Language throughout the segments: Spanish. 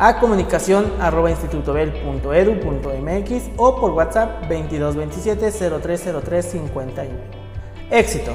a comunicación arroba institutobel.edu.mx o por WhatsApp 2227 0303 51. Éxito.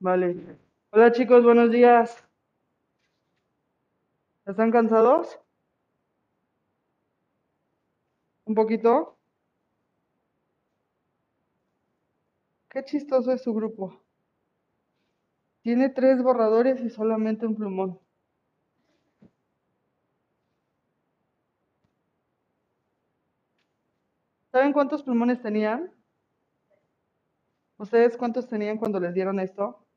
Vale. Hola chicos, buenos días. ¿Están cansados? ¿Un poquito? Qué chistoso es su grupo. Tiene tres borradores y solamente un plumón. ¿Saben cuántos plumones tenían? ¿Ustedes cuántos tenían cuando les dieron esto?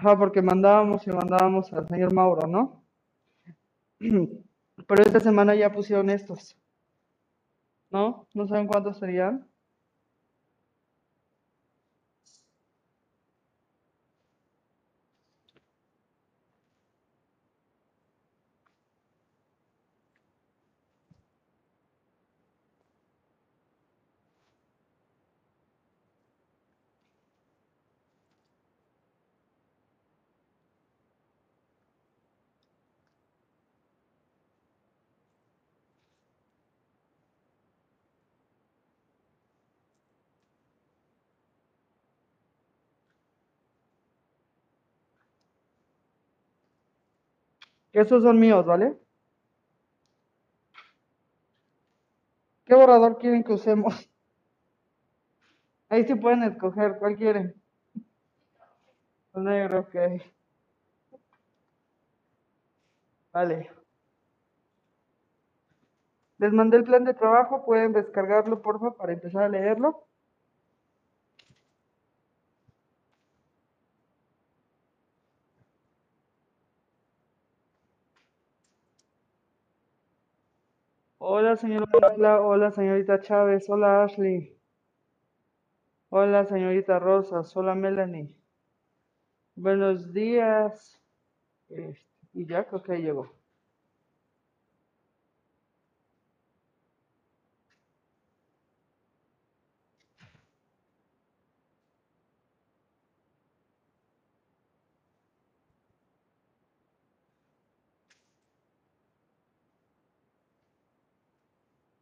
Ajá, porque mandábamos y mandábamos al señor Mauro, ¿no? Pero esta semana ya pusieron estos. ¿No? ¿No saben cuántos serían? Estos son míos, ¿vale? ¿Qué borrador quieren que usemos? Ahí sí pueden escoger, ¿cuál quieren? El negro, ok. Vale. Les mandé el plan de trabajo, pueden descargarlo, porfa, para empezar a leerlo. Hola, Paula. Hola, señorita Chávez. Hola, Ashley. Hola, señorita Rosas. Hola, Melanie. Buenos días. Este, y ya creo que llegó.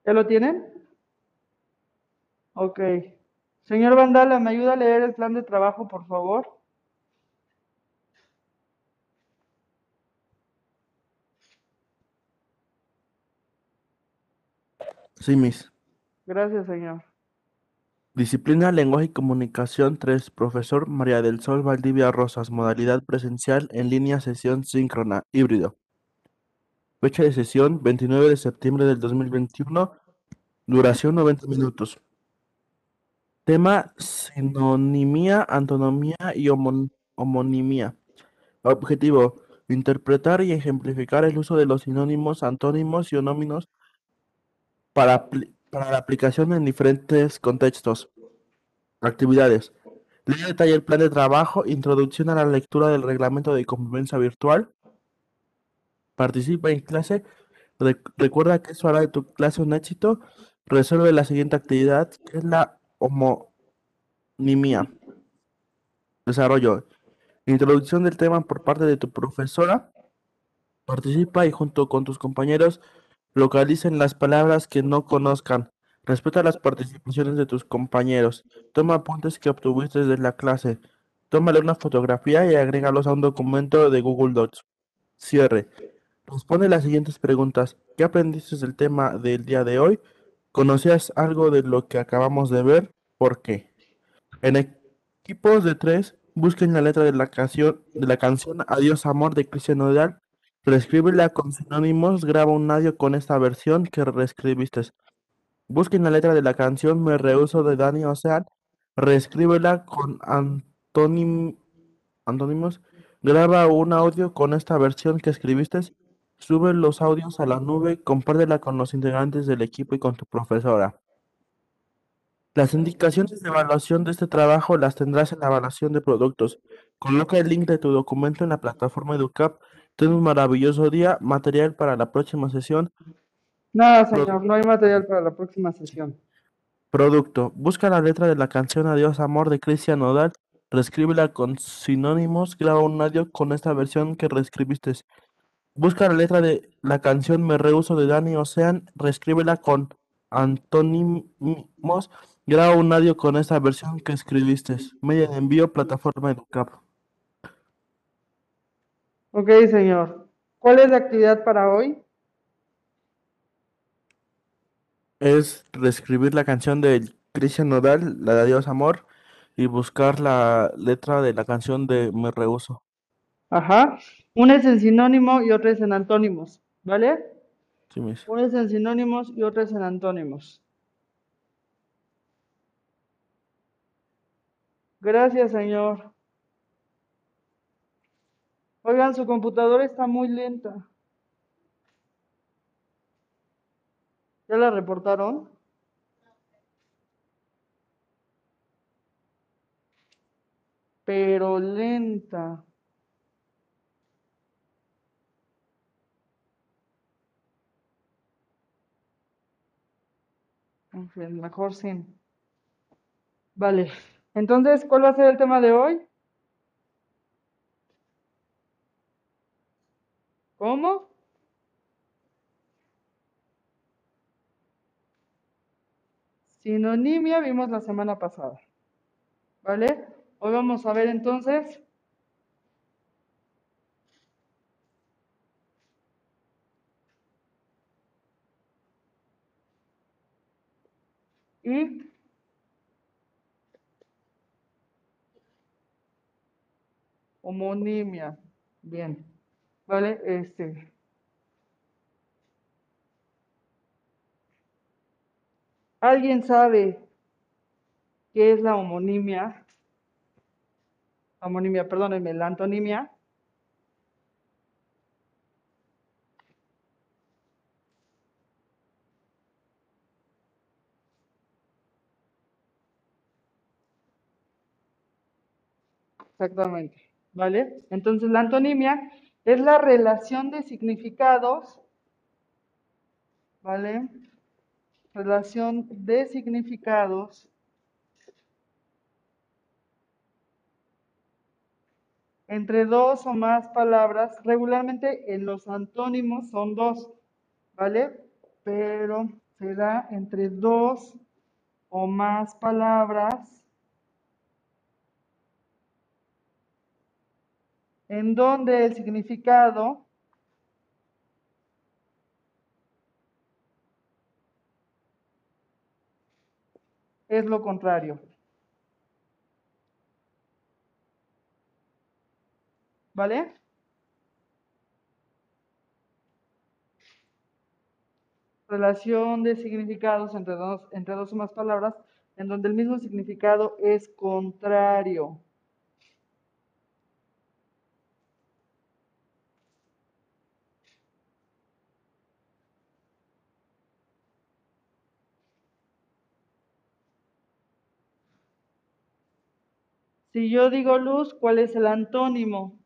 ¿Ya lo tienen? Ok. Señor Vandala, ¿me ayuda a leer el plan de trabajo, por favor? Sí, Miss. Gracias, señor. Disciplina, lenguaje y comunicación 3. Profesor María del Sol Valdivia Rosas. Modalidad presencial en línea, sesión síncrona, híbrido. Fecha de sesión 29 de septiembre del 2021. Duración 90 minutos. Tema sinonimía, antonomía y homon- homonimia. Objetivo. Interpretar y ejemplificar el uso de los sinónimos, antónimos y onónimos para, para la aplicación en diferentes contextos. Actividades. Lea detalle el plan de trabajo, introducción a la lectura del reglamento de convivencia virtual. Participa en clase. Rec- recuerda que eso hará de tu clase un éxito. Resuelve la siguiente actividad, que es la homonimia. Desarrollo. Introducción del tema por parte de tu profesora. Participa y junto con tus compañeros localicen las palabras que no conozcan. Respeta las participaciones de tus compañeros. Toma apuntes que obtuviste de la clase. Tómale una fotografía y agrégalos a un documento de Google Docs. Cierre. Responde las siguientes preguntas. ¿Qué aprendiste del tema del día de hoy? ¿Conocías algo de lo que acabamos de ver? ¿Por qué? En equipos de tres, busquen la letra de la canción, de la canción Adiós Amor de Cristian Nodal. Reescríbela con sinónimos, graba un audio con esta versión que reescribiste. Busquen la letra de la canción Me Rehuso de Dani Ocean. Reescríbela con antónim- antónimos. Graba un audio con esta versión que escribiste. Sube los audios a la nube. Compártela con los integrantes del equipo y con tu profesora. Las indicaciones de evaluación de este trabajo las tendrás en la evaluación de productos. Coloca el link de tu documento en la plataforma EduCap. Ten un maravilloso día. Material para la próxima sesión. Nada, señor, no hay material para la próxima sesión. Producto. Busca la letra de la canción Adiós Amor de Cristian Nodal. Reescríbela con sinónimos. Graba un audio con esta versión que reescribiste. Busca la letra de la canción Me Rehuso de Dani Ocean. Reescríbela con antónimos. Graba un audio con esta versión que escribiste. Media de envío, plataforma EduCap. Ok, señor. ¿Cuál es la actividad para hoy? Es reescribir la canción de Cristian Nodal, la de Adiós Amor, y buscar la letra de la canción de Me Rehuso. Ajá. Una es en sinónimo y otra es en antónimos, ¿vale? Sí, mis. Una es en sinónimos y otra es en antónimos. Gracias, señor. Oigan, su computadora está muy lenta. ¿Ya la reportaron? Pero lenta. Mejor sin. Vale. Entonces, ¿cuál va a ser el tema de hoy? ¿Cómo? Sinonimia vimos la semana pasada. ¿Vale? Hoy vamos a ver entonces y homonimia. Bien, ¿vale? Este. ¿Alguien sabe qué es la homonimia? Homonimia, perdónenme, la antonimia. Exactamente, ¿vale? Entonces la antonimia es la relación de significados, ¿vale? Relación de significados entre dos o más palabras. Regularmente en los antónimos son dos, ¿vale? Pero se da entre dos o más palabras en donde el significado es lo contrario. ¿Vale? Relación de significados entre dos, entre dos o más palabras en donde el mismo significado es contrario. Si yo digo luz, ¿cuál es el antónimo?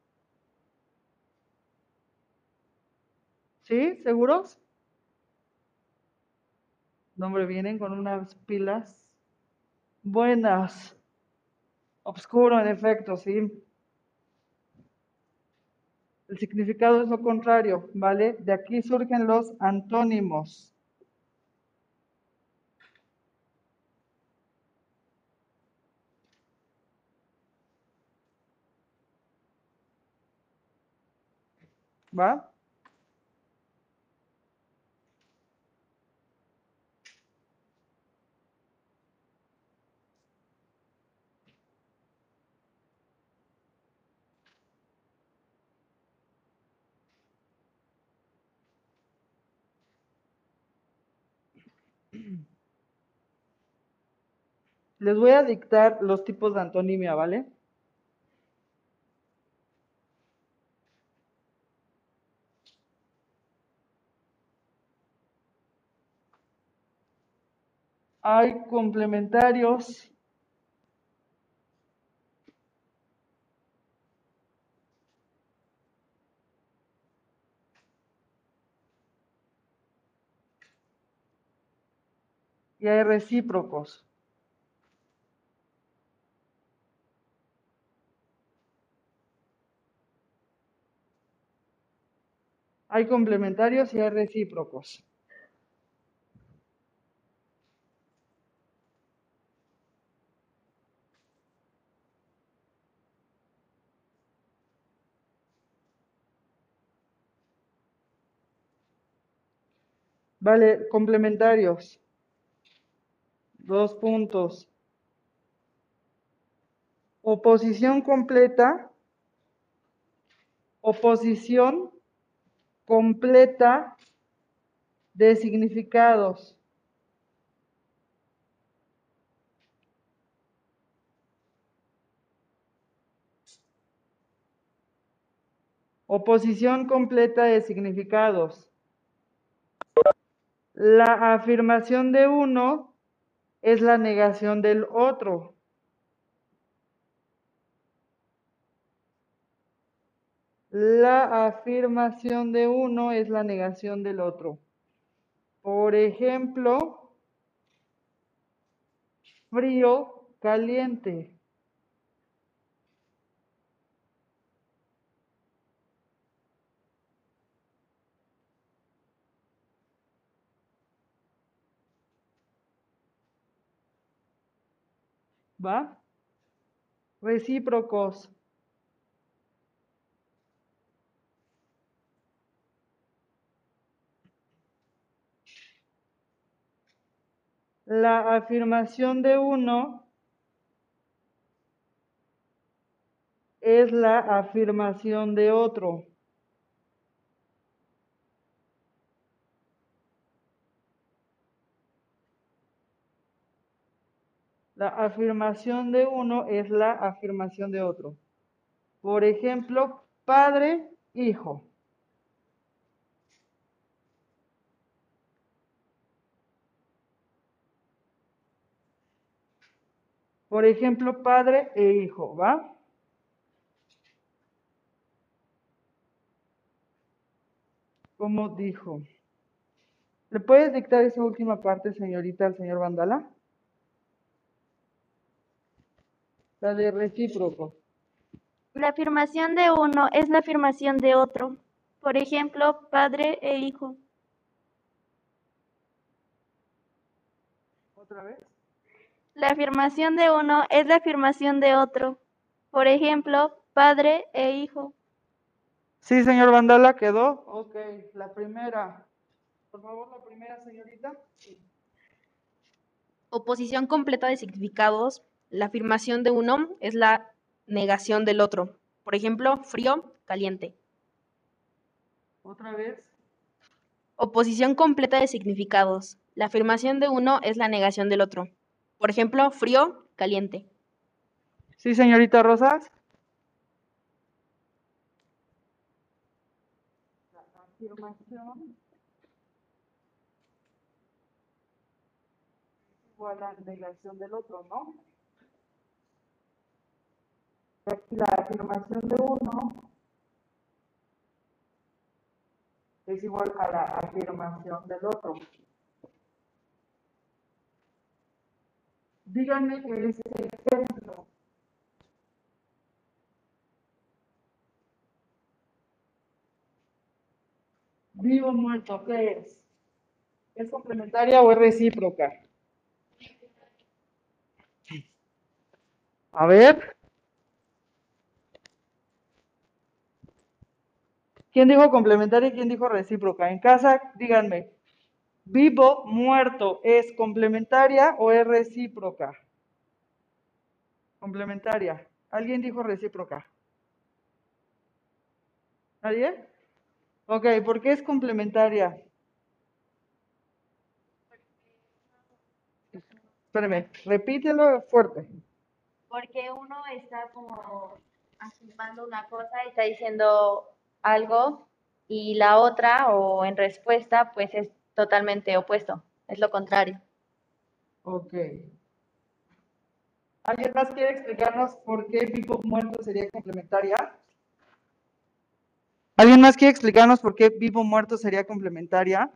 ¿Sí? ¿Seguros? No, hombre, vienen con unas pilas buenas. Obscuro, en efecto, sí. El significado es lo contrario, ¿vale? De aquí surgen los antónimos. ¿Va? Les voy a dictar los tipos de antonimia, ¿vale? Hay complementarios. Y hay recíprocos. Hay complementarios y hay recíprocos. Vale, complementarios. Dos puntos. Oposición completa. Oposición completa de significados. Oposición completa de significados. La afirmación de uno es la negación del otro. La afirmación de uno es la negación del otro. Por ejemplo, frío, caliente. ¿Va? Recíprocos. La afirmación de uno es la afirmación de otro. La afirmación de uno es la afirmación de otro. Por ejemplo, padre, hijo. Por ejemplo, padre e hijo, ¿va? Como dijo. ¿Le puedes dictar esa última parte, señorita, al señor Vandala? La de recíproco. La afirmación de uno es la afirmación de otro. Por ejemplo, padre e hijo. ¿Otra vez? La afirmación de uno es la afirmación de otro. Por ejemplo, padre e hijo. Sí, señor Vandala, quedó. Ok, la primera. Por favor, la primera, señorita. Oposición completa de significados. La afirmación de uno es la negación del otro. Por ejemplo, frío, caliente. Otra vez. Oposición completa de significados. La afirmación de uno es la negación del otro. Por ejemplo, frío, caliente. Sí, señorita Rosas. La afirmación es igual a la negación del otro, ¿no? Aquí la afirmación de uno es igual a la afirmación del otro. Díganme ese ejemplo. Vivo o muerto, ¿qué es? ¿Es complementaria o es recíproca? A ver. ¿Quién dijo complementaria y quién dijo recíproca? En casa, díganme. Vivo, muerto, ¿es complementaria o es recíproca? Complementaria. ¿Alguien dijo recíproca? ¿Nadie? Ok, ¿por qué es complementaria? Espérame, repítelo fuerte. Porque uno está como afirmando una cosa y está diciendo algo y la otra o en respuesta pues es totalmente opuesto, es lo contrario. Ok. ¿Alguien más quiere explicarnos por qué vivo muerto sería complementaria? ¿Alguien más quiere explicarnos por qué vivo muerto sería complementaria?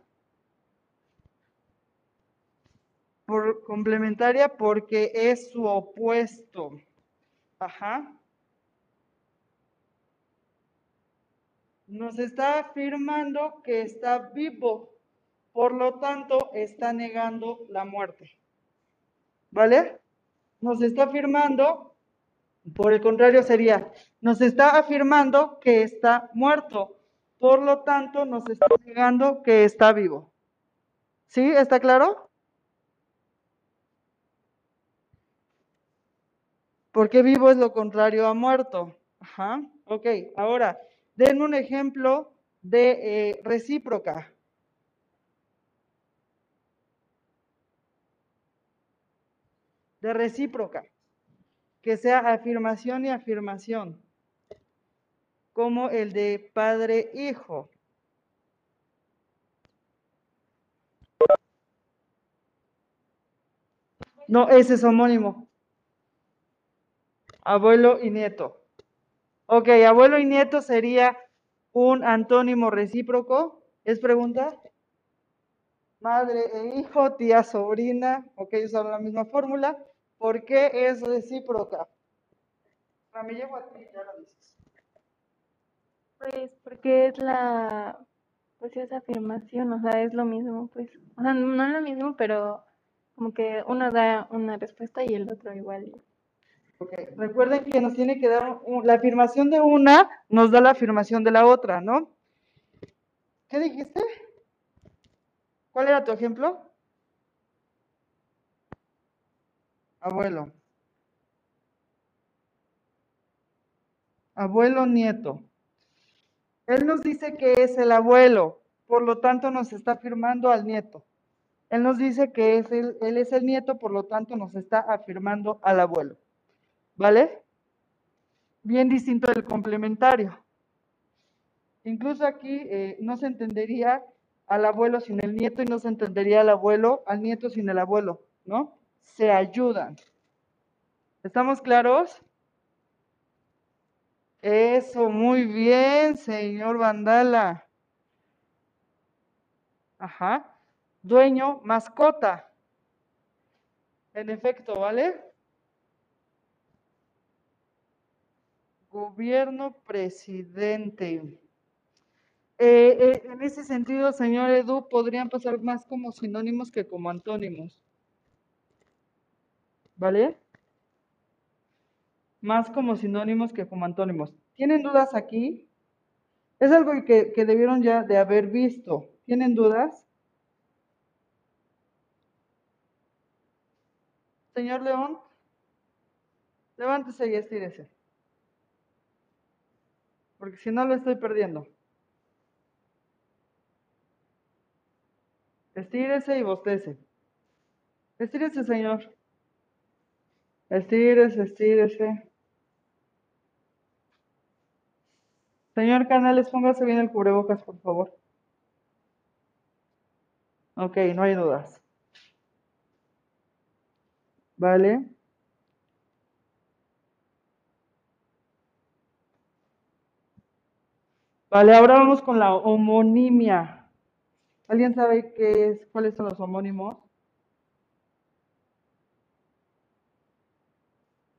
Por complementaria porque es su opuesto. Ajá. Nos está afirmando que está vivo, por lo tanto está negando la muerte. ¿Vale? Nos está afirmando, por el contrario sería, nos está afirmando que está muerto, por lo tanto nos está negando que está vivo. ¿Sí? ¿Está claro? Porque vivo es lo contrario a muerto. Ajá. Ok, ahora, denme un ejemplo de eh, recíproca. De recíproca. Que sea afirmación y afirmación. Como el de padre-hijo. No, ese es homónimo. Abuelo y nieto. Ok, abuelo y nieto sería un antónimo recíproco. ¿Es pregunta? Madre e hijo, tía, sobrina. Ok, usaron la misma fórmula. ¿Por qué es recíproca? Ah, llevo ya lo dices. Pues porque es la, pues es afirmación, o sea, es lo mismo, pues, o sea, no es lo mismo, pero como que uno da una respuesta y el otro igual. Ok, recuerden que nos tiene que dar la afirmación de una, nos da la afirmación de la otra, ¿no? ¿Qué dijiste? ¿Cuál era tu ejemplo? abuelo. Abuelo, nieto. Él nos dice que es el abuelo, por lo tanto nos está afirmando al nieto. Él nos dice que es el, él es el nieto, por lo tanto nos está afirmando al abuelo. ¿Vale? Bien distinto del complementario. Incluso aquí eh, no se entendería al abuelo sin el nieto y no se entendería al abuelo, al nieto sin el abuelo, ¿no? Se ayudan. ¿Estamos claros? Eso, muy bien, señor Vandala. Ajá. Dueño, mascota. En efecto, ¿vale? Gobierno, presidente. Eh, eh, en ese sentido, señor Edu, podrían pasar más como sinónimos que como antónimos. ¿Vale? Más como sinónimos que como antónimos. ¿Tienen dudas aquí? Es algo que, que debieron ya de haber visto. ¿Tienen dudas? Señor León, levántese y estírese. Porque si no lo estoy perdiendo. Estírese y bostece. Estírese, señor. Estírese, estírese. Señor Canales, póngase bien el cubrebocas, por favor. Ok, no hay dudas. ¿Vale? Vale, ahora vamos con la homonimia. ¿Alguien sabe qué es, cuáles son los homónimos?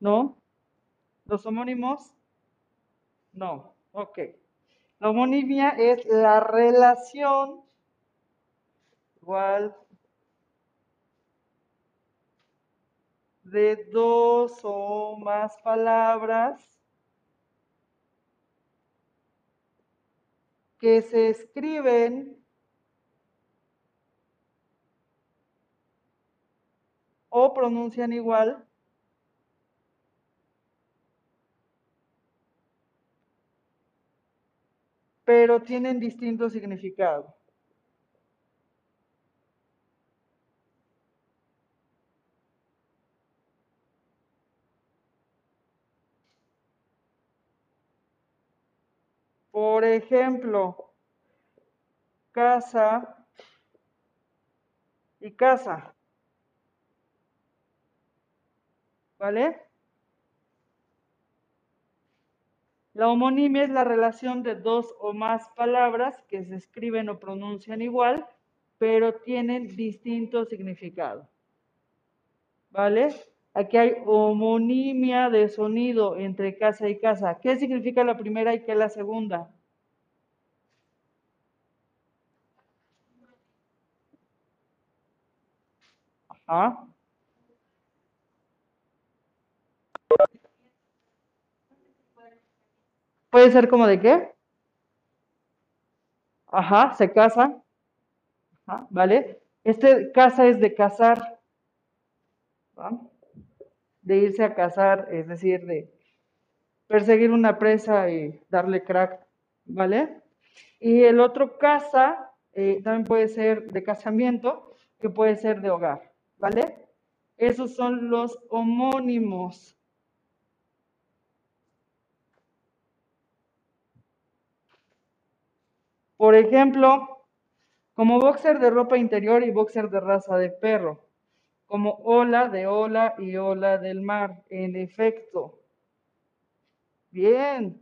¿No? ¿Los homónimos? No. Ok. La homonimia es la relación igual de dos o más palabras que se escriben o pronuncian igual pero tienen distinto significado. Por ejemplo, casa y casa. ¿Vale? La homonimia es la relación de dos o más palabras que se escriben o pronuncian igual, pero tienen distinto significado. ¿Vale? Aquí hay homonimia de sonido entre casa y casa. ¿Qué significa la primera y qué la segunda? Ajá. Puede ser como de qué? Ajá, se casa. Ajá, ¿vale? Este casa es de casar. De irse a casar, es decir, de perseguir una presa y darle crack, ¿vale? Y el otro casa eh, también puede ser de casamiento, que puede ser de hogar, ¿vale? Esos son los homónimos. Por ejemplo, como boxer de ropa interior y boxer de raza de perro. Como ola de ola y ola del mar. En efecto. Bien.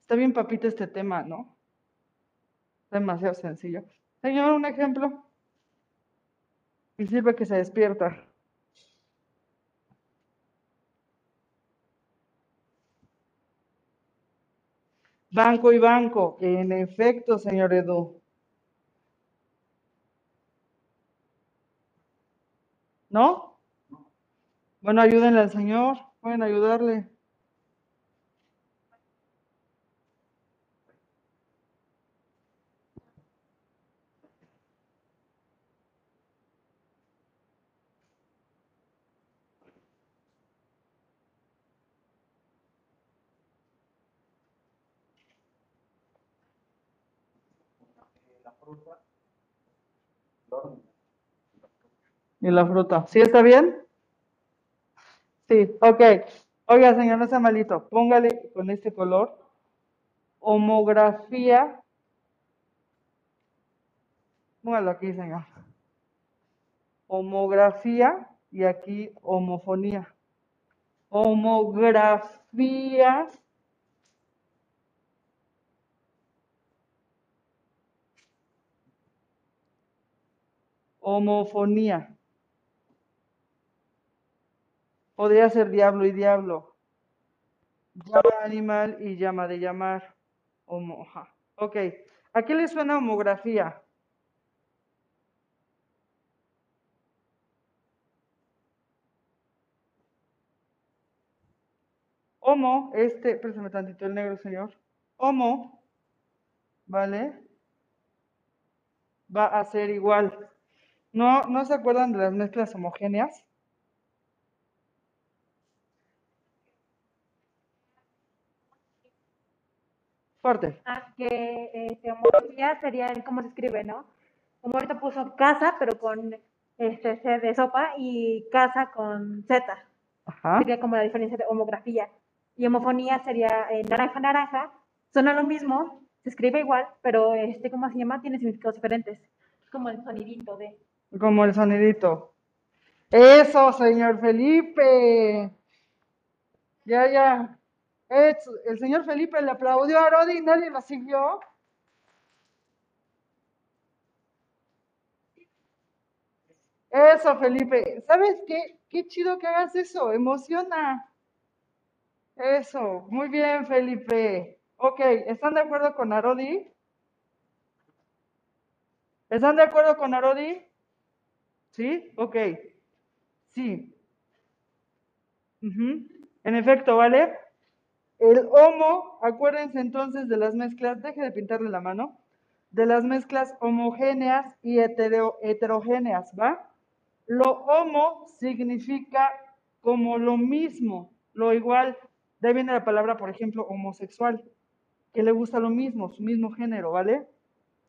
Está bien papito este tema, ¿no? Demasiado sencillo. Señor, un ejemplo. Y sirve que se despierta. Banco y banco. En efecto, señor Edu. ¿No? Bueno, ayúdenle al señor. Pueden ayudarle. Y la fruta. ¿Sí está bien? Sí, ok. Oiga, señor, no sea malito. Póngale con este color homografía. Póngalo aquí, señor. Homografía y aquí homofonía. Homografía. Homofonía. Podría ser diablo y diablo. Llama animal y llama de llamar. Homo, ajá. Ok. ¿A qué le suena homografía? Homo, este, préstame tantito el negro, señor. Homo, ¿vale? Va a ser igual. ¿No, ¿No se acuerdan de las mezclas homogéneas? Fuerte. Ah, que este, sería el cómo se escribe, ¿no? Como ahorita puso casa, pero con este C de sopa y casa con Z. Ajá. Sería como la diferencia de homografía. Y homofonía sería eh, naranja, naranja. Suena lo mismo, se escribe igual, pero este, ¿cómo se llama? Tiene significados diferentes. Es como el sonidito de. Como el sonidito. Eso, señor Felipe. Ya, ya. El señor Felipe le aplaudió a Rodi y nadie lo siguió. Eso, Felipe. ¿Sabes qué? Qué chido que hagas eso. Emociona. Eso. Muy bien, Felipe. Ok, ¿están de acuerdo con Arodi? ¿Están de acuerdo con Arodi? ¿Sí? Ok. Sí. En efecto, ¿vale? El homo, acuérdense entonces de las mezclas, deje de pintarle la mano, de las mezclas homogéneas y hetero- heterogéneas, ¿va? Lo homo significa como lo mismo, lo igual. De ahí viene la palabra, por ejemplo, homosexual, que le gusta lo mismo, su mismo género, ¿vale?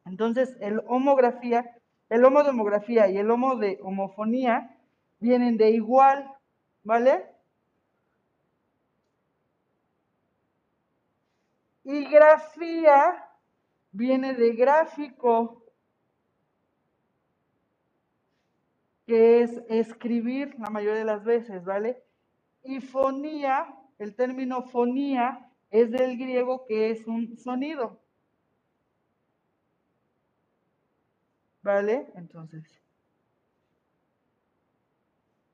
Entonces, el homografía, el homo de homografía y el homo de homofonía vienen de igual, ¿vale? Y grafía viene de gráfico, que es escribir la mayoría de las veces, ¿vale? Y fonía, el término fonía es del griego que es un sonido. ¿Vale? Entonces,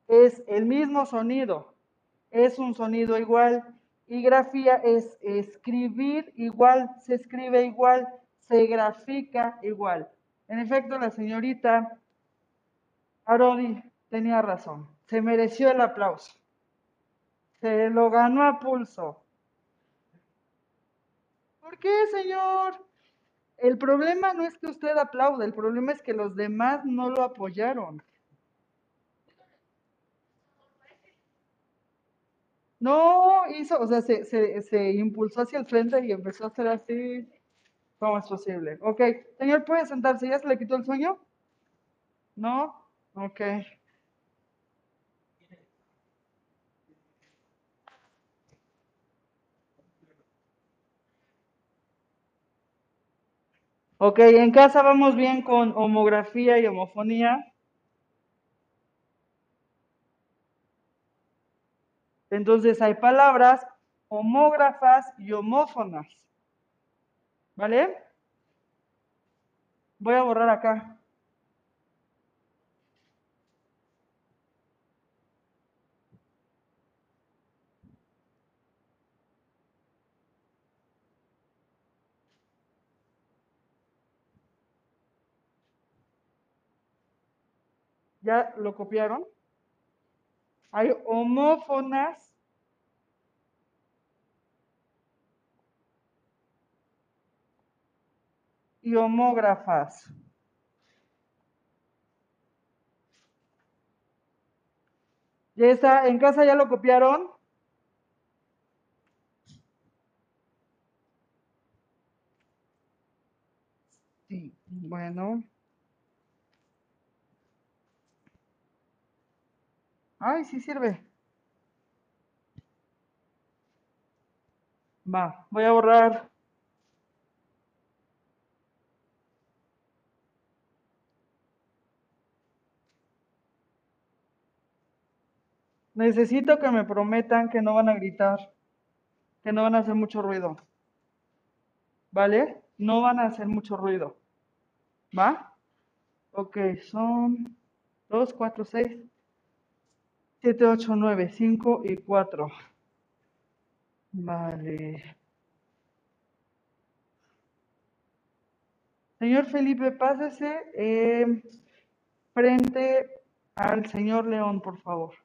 es el mismo sonido, es un sonido igual. Y grafía es escribir igual, se escribe igual, se grafica igual. En efecto, la señorita Arodi tenía razón, se mereció el aplauso, se lo ganó a pulso. ¿Por qué, señor? El problema no es que usted aplaude, el problema es que los demás no lo apoyaron. No, hizo, o sea, se, se, se impulsó hacia el frente y empezó a hacer así. ¿Cómo es posible? Ok, señor, ¿puede sentarse? ¿Ya se le quitó el sueño? ¿No? Ok. Ok, en casa vamos bien con homografía y homofonía. Entonces hay palabras homógrafas y homófonas. ¿Vale? Voy a borrar acá. ¿Ya lo copiaron? Hay homófonas y homógrafas. ¿Ya está? ¿En casa ya lo copiaron? Sí. Bueno. Ay, sí sirve. Va, voy a borrar. Necesito que me prometan que no van a gritar, que no van a hacer mucho ruido. ¿Vale? No van a hacer mucho ruido. ¿Va? Ok, son 2, 4, 6, 7, 8, 9, 5 y 4. Vale. Señor Felipe, pásese eh, frente al señor León, por favor.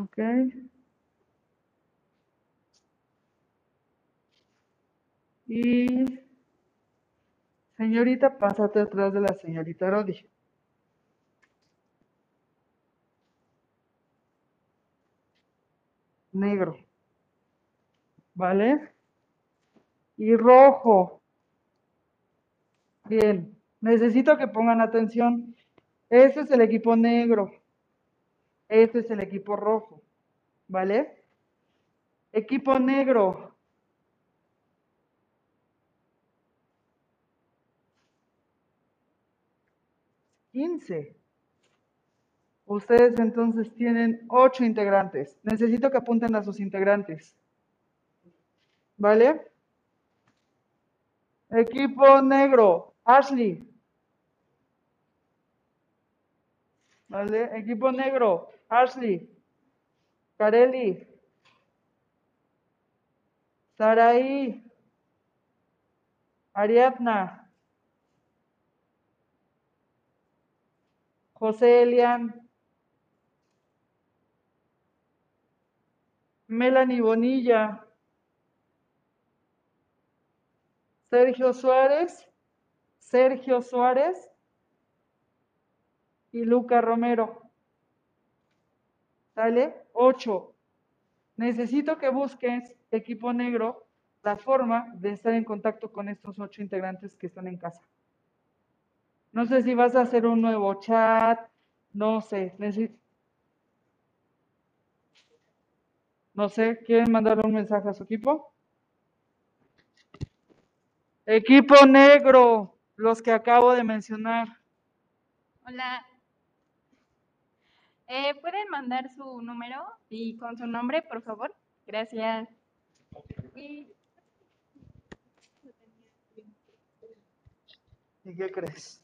Ok. Y señorita, pásate atrás de la señorita Rodi. Negro. ¿Vale? Y rojo. Bien. Necesito que pongan atención. Este es el equipo negro. Este es el equipo rojo. ¿Vale? Equipo negro. Quince. Ustedes entonces tienen ocho integrantes. Necesito que apunten a sus integrantes. ¿Vale? Equipo negro. Ashley. ¿Vale? Equipo negro. Ashley. Kareli. Saraí. Ariadna. José Elian. Melanie Bonilla. Sergio Suárez. Sergio Suárez. Y Luca Romero. ¿Sale? 8. Necesito que busques, equipo negro, la forma de estar en contacto con estos ocho integrantes que están en casa. No sé si vas a hacer un nuevo chat, no sé. No sé, ¿quieren mandar un mensaje a su equipo? Equipo negro, los que acabo de mencionar. Hola. Eh, ¿Pueden mandar su número y con su nombre, por favor? Gracias. Y- ¿Y qué crees?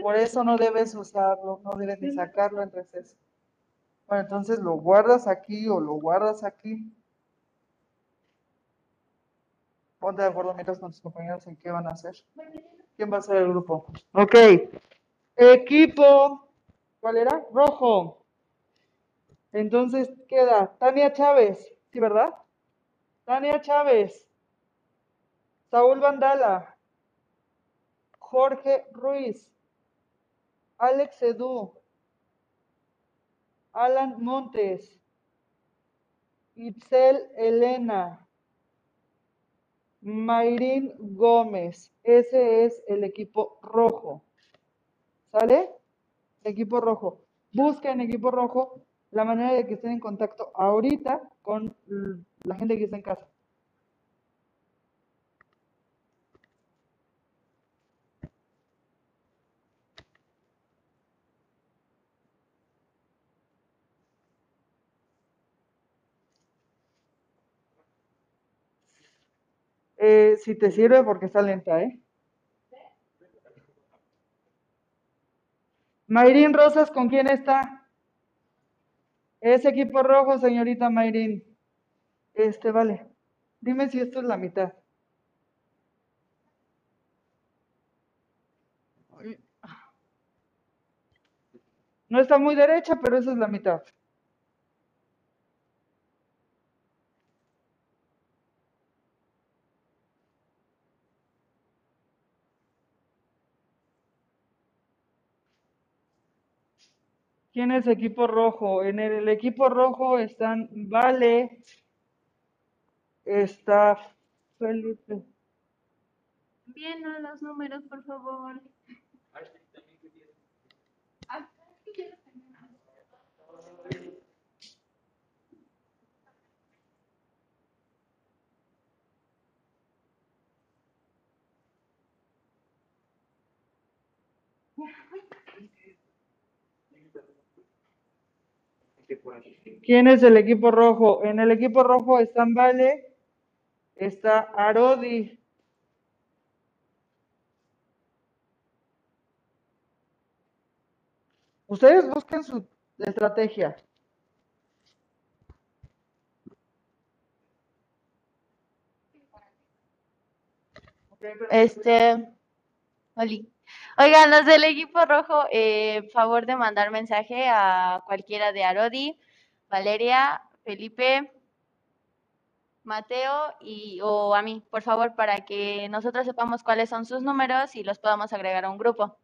Por eso no debes usarlo, no debes ni sacarlo en receso. Bueno, entonces lo guardas aquí o lo guardas aquí. Ponte de acuerdo mientras con tus compañeros en qué van a hacer. ¿Quién va a ser el grupo? Ok. Equipo. ¿Cuál era? Rojo. Entonces queda Tania Chávez. ¿Sí, verdad? Tania Chávez. Saúl Vandala. Jorge Ruiz. Alex Edu. Alan Montes. Itzel Elena. Mayrin Gómez. Ese es el equipo rojo. ¿Sale? Equipo rojo. Busquen equipo rojo la manera de que estén en contacto ahorita con la gente que está en casa. Eh, si te sirve porque está lenta, ¿eh? Mayrín Rosas, ¿con quién está? Es equipo rojo, señorita Mayrín. Este, vale. Dime si esto es la mitad. No está muy derecha, pero esa es la mitad. ¿Quién es equipo rojo? En el, equipo rojo están Vale, está Felipe. Bien, los números, por favor. ¿Quién es el equipo rojo? En el equipo rojo están Vale, está Arodi. Ustedes busquen su estrategia. Este, Oli. Oigan, los del equipo rojo, eh, favor de mandar mensaje a cualquiera de Arodi, Valeria, Felipe, Mateo y o a mí, por favor, para que nosotros sepamos cuáles son sus números y los podamos agregar a un grupo.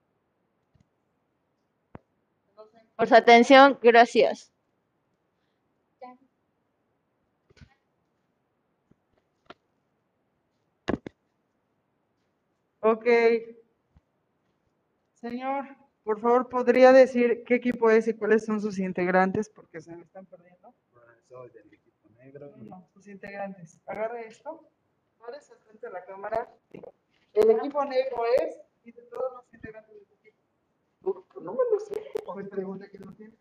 Por su atención, gracias. Ok. Señor, por favor, ¿podría decir qué equipo es y cuáles son sus integrantes? Porque se me están perdiendo. Soy del equipo negro. No, sus integrantes. Agarre esto. Párese al frente de la cámara. El equipo negro es y de todos los integrantes del equipo. No, no me lo sé. Pues pregunta quién lo tiene.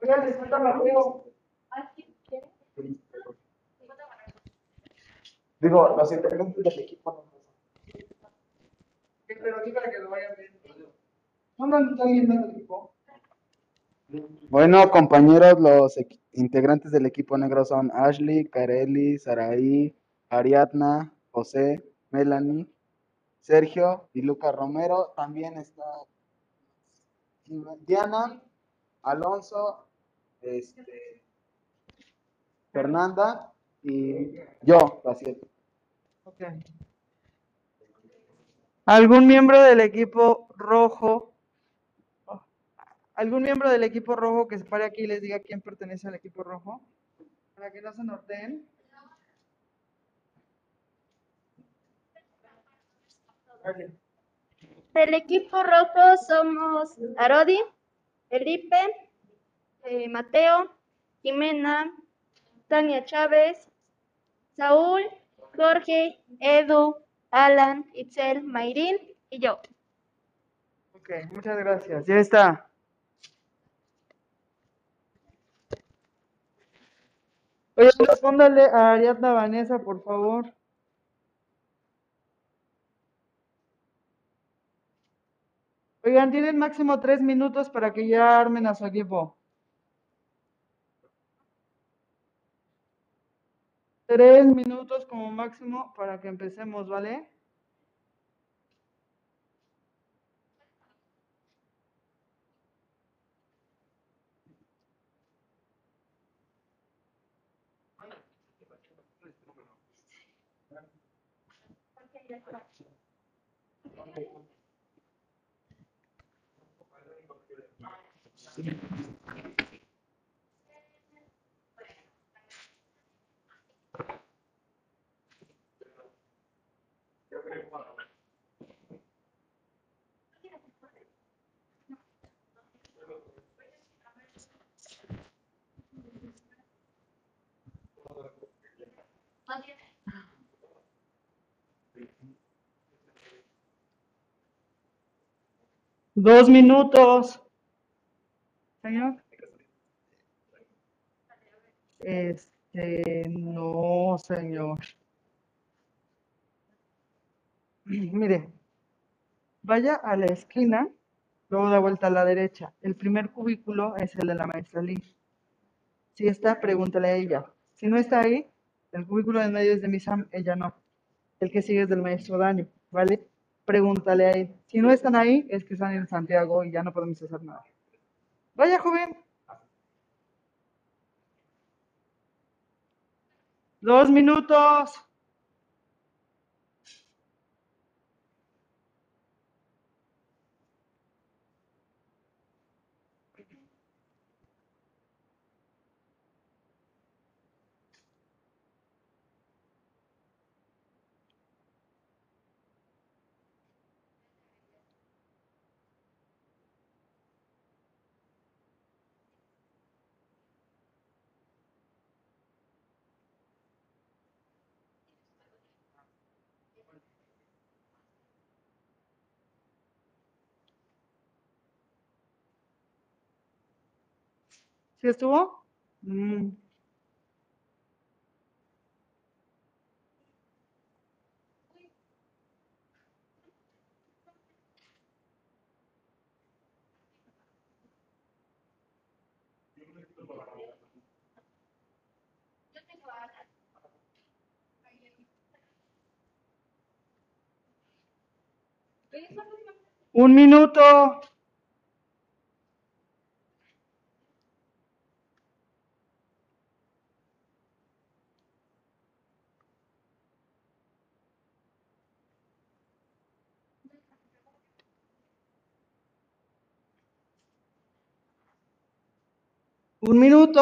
Oigan, les falta Mateo. Digo, los integrantes del equipo negro. Pero aquí para que lo vayan viendo. ¿Dónde está viendo el equipo? Bueno, compañeros, los integrantes del equipo negro son Ashley, Kareli, Saraí, Ariadna, José, Melanie, Sergio y Lucas Romero. También está Diana, Alonso, este, Fernanda y yo, Raciel. Ok. ¿Algún miembro del equipo rojo? ¿Algún miembro del equipo rojo que se pare aquí y les diga quién pertenece al equipo rojo? Para que no se norteen. Del equipo rojo somos Arodi, Felipe, eh, Mateo, Jimena, Tania Chávez, Saúl, Jorge, Edu, Alan, Itzel, Mayrin y yo. Ok, muchas gracias. Ya está. Oye, respóndale a Ariadna Vanessa, por favor. Oigan, tienen máximo tres minutos para que ya armen a su equipo. Tres minutos como máximo para que empecemos, ¿vale? Dos minutos. Señor. Este, no, señor. Mire, vaya a la esquina, luego da vuelta a la derecha. El primer cubículo es el de la maestra Liz. Si está, pregúntale a ella. Si no está ahí, el cubículo de medio es de mi Sam, ella no. El que sigue es del maestro Dani, ¿vale? Pregúntale a él. Si no están ahí, es que están en Santiago y ya no podemos hacer nada. Vaya, joven. Dos minutos. ¿Sí estuvo? Mm. Un minuto. Un minuto.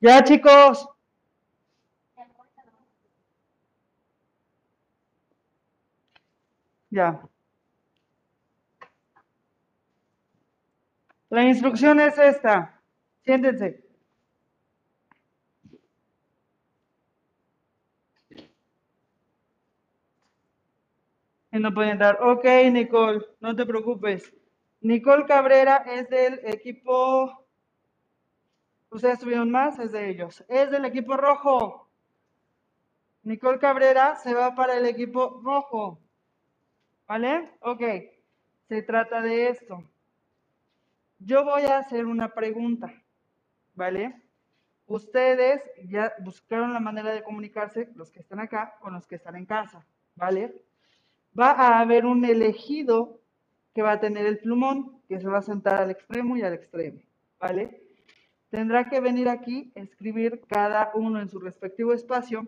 Ya, chicos. Ya. La instrucción es esta. Siéntense. Y no pueden dar. Ok, Nicole, no te preocupes. Nicole Cabrera es del equipo. Ustedes tuvieron más, es de ellos. Es del equipo rojo. Nicole Cabrera se va para el equipo rojo. ¿Vale? Ok. Se trata de esto. Yo voy a hacer una pregunta. ¿Vale? Ustedes ya buscaron la manera de comunicarse, los que están acá con los que están en casa. ¿Vale? Va a haber un elegido que va a tener el plumón, que se va a sentar al extremo y al extremo. ¿Vale? Tendrá que venir aquí, escribir cada uno en su respectivo espacio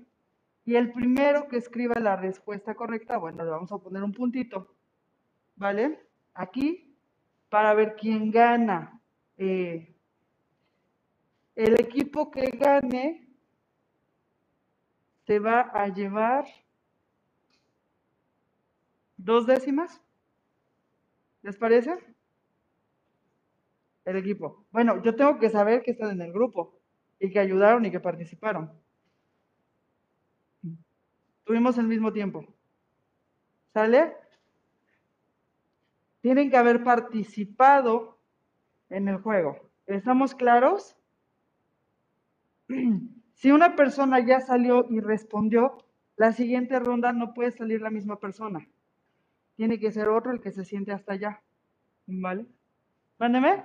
y el primero que escriba la respuesta correcta, bueno, le vamos a poner un puntito, ¿vale? Aquí, para ver quién gana. Eh, el equipo que gane se va a llevar dos décimas. ¿Les parece? El equipo. Bueno, yo tengo que saber que están en el grupo y que ayudaron y que participaron. Tuvimos el mismo tiempo. ¿Sale? Tienen que haber participado en el juego. ¿Estamos claros? Si una persona ya salió y respondió, la siguiente ronda no puede salir la misma persona. Tiene que ser otro el que se siente hasta allá. ¿Vale? Mándeme.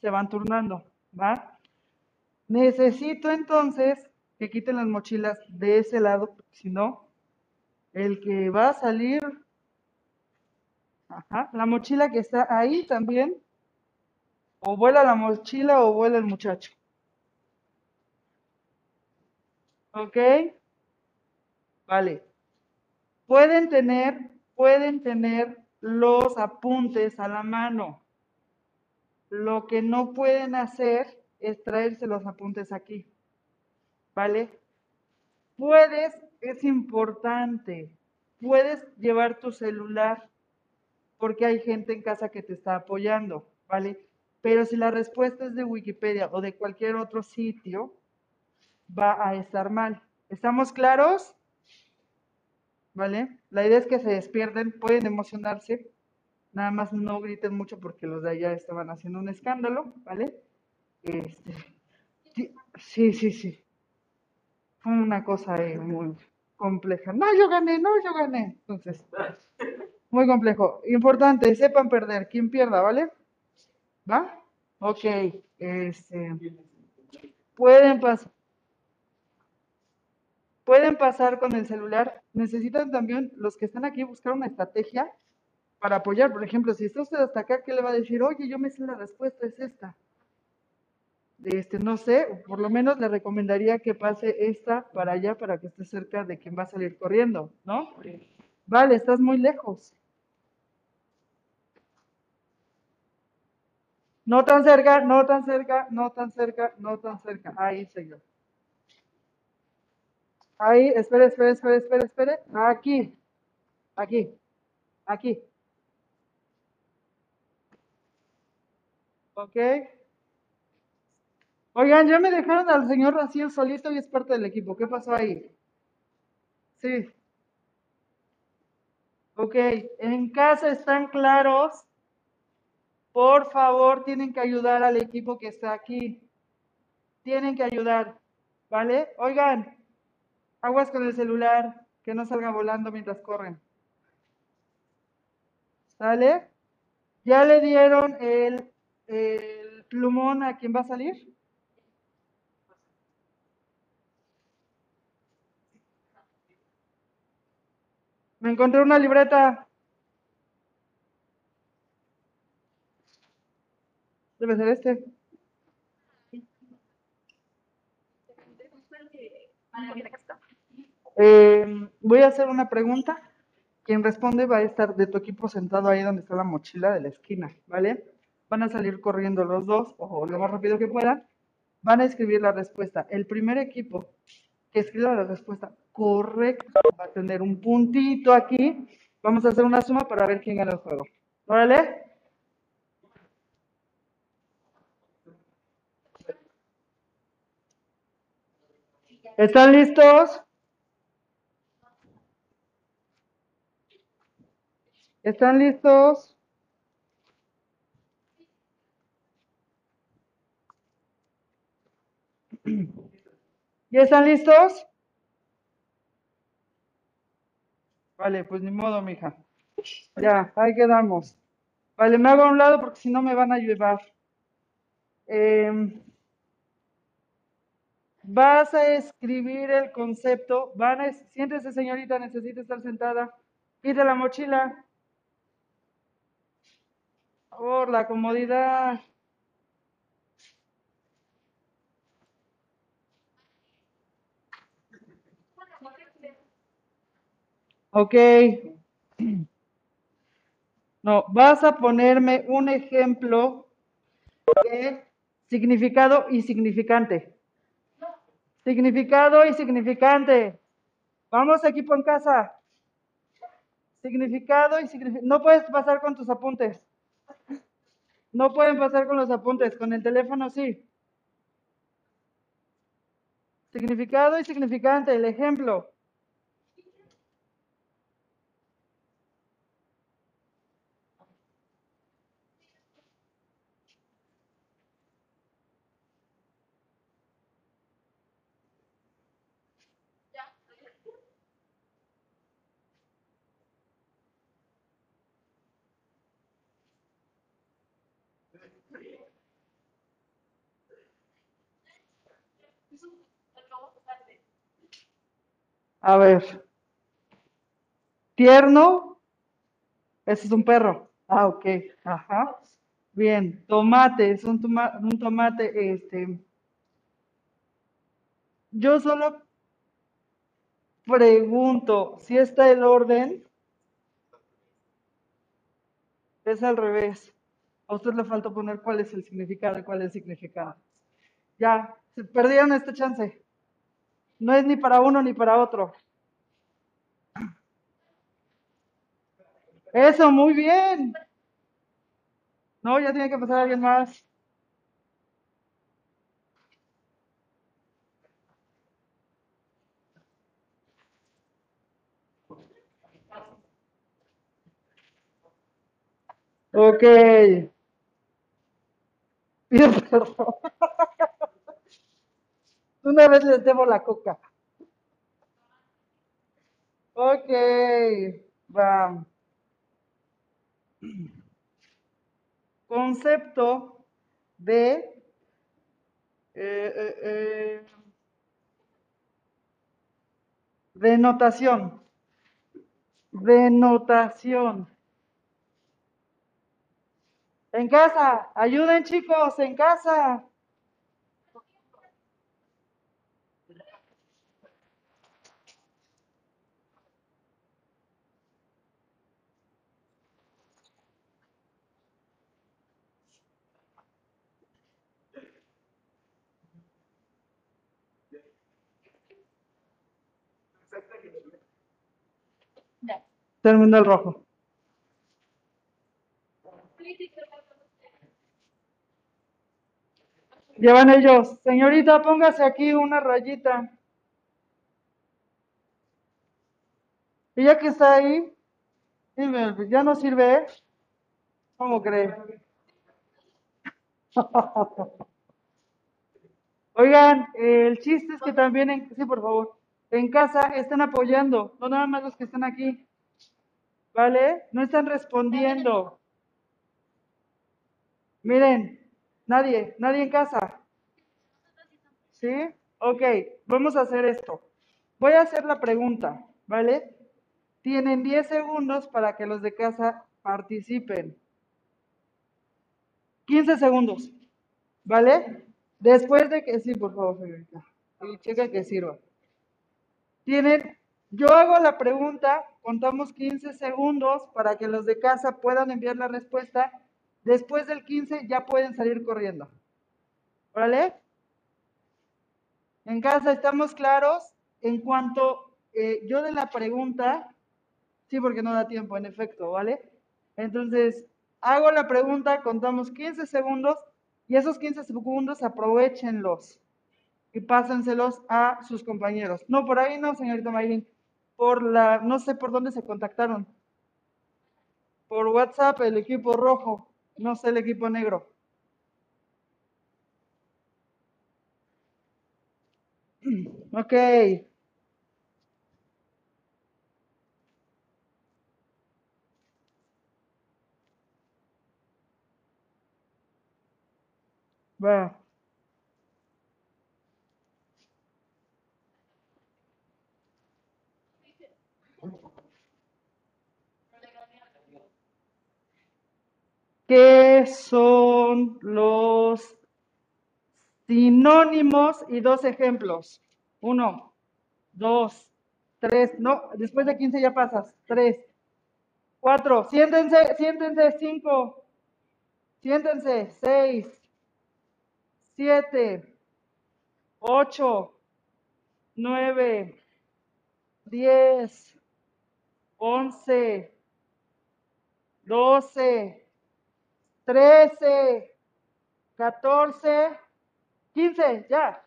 Se van turnando. ¿Va? Necesito entonces que quiten las mochilas de ese lado, porque si no, el que va a salir, ajá, la mochila que está ahí también, o vuela la mochila o vuela el muchacho. ¿Ok? Vale. Pueden tener, pueden tener los apuntes a la mano. Lo que no pueden hacer es traerse los apuntes aquí. ¿Vale? Puedes, es importante, puedes llevar tu celular porque hay gente en casa que te está apoyando, ¿vale? Pero si la respuesta es de Wikipedia o de cualquier otro sitio, va a estar mal. ¿Estamos claros? ¿Vale? La idea es que se despierten, pueden emocionarse, nada más no griten mucho porque los de allá estaban haciendo un escándalo, ¿vale? Este, sí, sí, sí. Fue una cosa ahí muy compleja. No, yo gané, no, yo gané. Entonces, muy complejo. Importante, sepan perder. Quien pierda, ¿vale? ¿Va? Ok, este, pueden pasar. Pueden pasar con el celular. Necesitan también, los que están aquí, buscar una estrategia para apoyar. Por ejemplo, si está usted hasta acá, ¿qué le va a decir? Oye, yo me sé la respuesta, es esta. Este, no sé, por lo menos le recomendaría que pase esta para allá para que esté cerca de quien va a salir corriendo, ¿no? Vale, estás muy lejos. No tan cerca, no tan cerca, no tan cerca, no tan cerca. Ahí, señor. Ahí, espere, espere, espere, espere, espere. Aquí, aquí, aquí. ¿Ok? Oigan, ya me dejaron al señor Raciel solito y es parte del equipo. ¿Qué pasó ahí? Sí. Ok, en casa están claros. Por favor, tienen que ayudar al equipo que está aquí. Tienen que ayudar, ¿vale? Oigan, aguas con el celular, que no salga volando mientras corren. ¿Sale? ¿Ya le dieron el, el plumón a quien va a salir? Me encontré una libreta. Debe ser este. Eh, voy a hacer una pregunta. Quien responde va a estar de tu equipo sentado ahí donde está la mochila de la esquina, ¿vale? Van a salir corriendo los dos o lo más rápido que puedan. Van a escribir la respuesta. El primer equipo que escriba la respuesta correcta va a tener un puntito aquí. Vamos a hacer una suma para ver quién gana el juego. ¿Órale? ¿Están listos? ¿Están listos? ¿Ya están listos? Vale, pues ni modo, mija. Ya, ahí quedamos. Vale, me hago a un lado porque si no me van a llevar. Em, vas a escribir el concepto. Van a, siéntese, señorita, necesita estar sentada. Pide la mochila. Por la comodidad. Ok. No, vas a ponerme un ejemplo de significado y significante. Significado y significante. Vamos, equipo en casa. Significado y significante. No puedes pasar con tus apuntes. No pueden pasar con los apuntes. Con el teléfono sí. Significado y significante. El ejemplo. A ver. Tierno. Ese es un perro. Ah, ok. Ajá. Bien. Tomate. Es un, toma- un tomate. Este. Yo solo pregunto si está el orden. Es al revés. A usted le falta poner cuál es el significado y cuál es el significado. Ya, se perdieron esta chance. No es ni para uno ni para otro. Eso, muy bien. No, ya tiene que pasar alguien más. Ok. Una vez les debo la coca. Ok. Va. concepto de eh, eh, eh, denotación. Denotación. En casa, ayuden chicos, en casa. Terminal rojo. Llevan ellos. Señorita, póngase aquí una rayita. Y ya que está ahí, dime, ya no sirve, ¿eh? ¿Cómo cree? Oigan, el chiste es que también, en, sí, por favor, en casa están apoyando, no nada más los que están aquí. ¿Vale? No están respondiendo. Miren, nadie, nadie en casa. ¿Sí? Ok, vamos a hacer esto. Voy a hacer la pregunta, ¿vale? Tienen 10 segundos para que los de casa participen. 15 segundos, ¿vale? Después de que, sí, por favor, señorita. Y checa que sirva. Tienen, yo hago la pregunta, contamos 15 segundos para que los de casa puedan enviar la respuesta. Después del 15 ya pueden salir corriendo. ¿Vale? En casa estamos claros en cuanto eh, yo de la pregunta, sí, porque no da tiempo, en efecto, ¿vale? Entonces, hago la pregunta, contamos 15 segundos y esos 15 segundos aprovechenlos y pásenselos a sus compañeros. No, por ahí no, señorita Mayrin. Por la, no sé por dónde se contactaron. Por WhatsApp, el equipo rojo, no sé el equipo negro. Ok. ¿Qué son los sinónimos y dos ejemplos? Uno, dos, tres, no, después de 15 ya pasas. Tres, cuatro, siéntense, siéntense, cinco, siéntense, seis, siete, ocho, nueve, diez, once, doce, trece, catorce, quince, ya.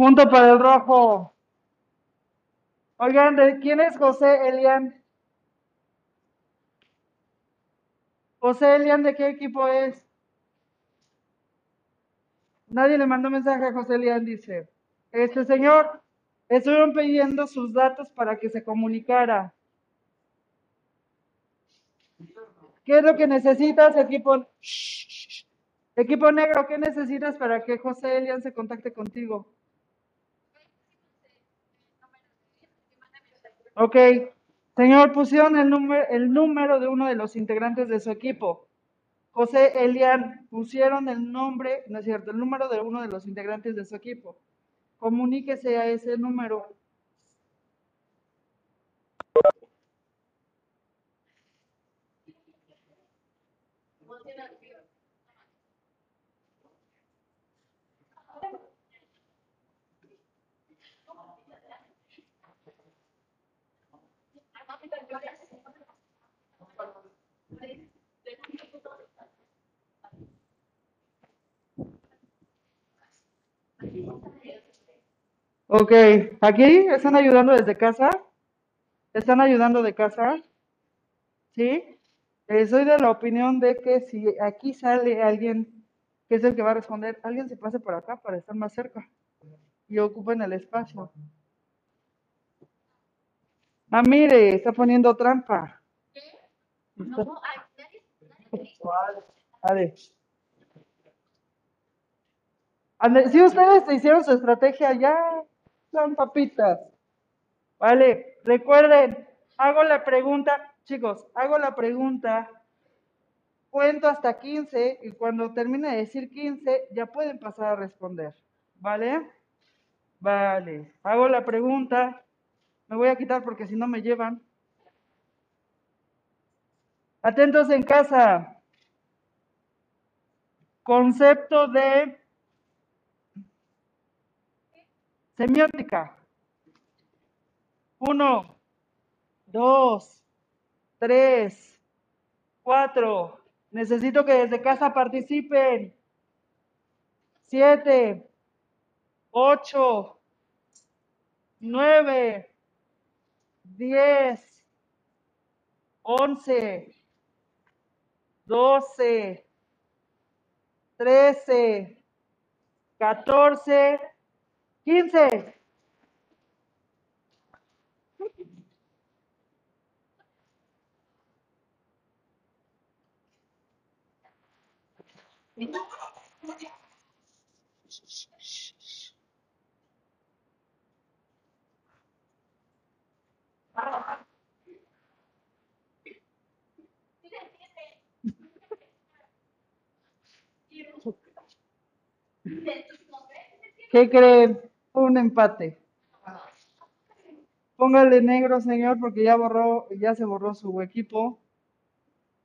Punto para el rojo. Oigan, ¿de quién es José Elian? José Elian, ¿de qué equipo es? Nadie le mandó mensaje a José Elian, dice. Este señor, estuvieron pidiendo sus datos para que se comunicara. ¿Qué es lo que necesitas, equipo? Equipo negro, ¿qué necesitas para que José Elian se contacte contigo? Ok, señor, pusieron el número, el número de uno de los integrantes de su equipo. José Elian, pusieron el nombre, no es cierto, el número de uno de los integrantes de su equipo. Comuníquese a ese número. Ok, ¿aquí están ayudando desde casa? ¿Están ayudando de casa? ¿Sí? Eh, soy de la opinión de que si aquí sale alguien que es el que va a responder, alguien se pase por acá para estar más cerca y ocupen el espacio. Ah, mire, está poniendo trampa. Está- Vale. Ande- Si ustedes hicieron su estrategia, ya son papitas. Vale, recuerden, hago la pregunta, chicos, hago la pregunta, cuento hasta 15 y cuando termine de decir 15 ya pueden pasar a responder. ¿Vale? Vale, hago la pregunta, me voy a quitar porque si no me llevan. Atentos en casa. Concepto de semiótica. Uno, dos, tres, cuatro. Necesito que desde casa participen. Siete, ocho, nueve, diez, once, doce, trece, catorce, quince. ¿Qué creen? Un empate. Póngale negro, señor, porque ya borró, ya se borró su equipo.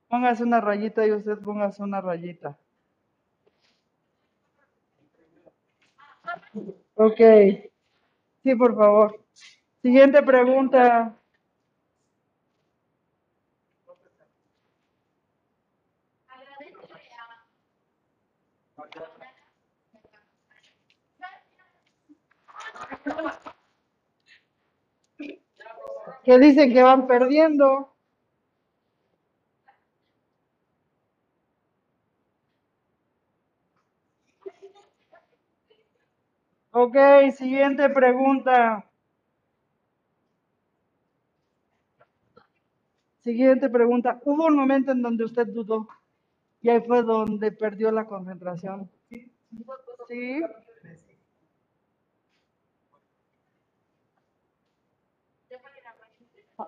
Póngase una rayita y usted póngase una rayita. Ok. Sí, por favor. Siguiente pregunta. Que dicen que van perdiendo. Ok, siguiente pregunta. Siguiente pregunta. Hubo un momento en donde usted dudó y ahí fue donde perdió la concentración. Sí.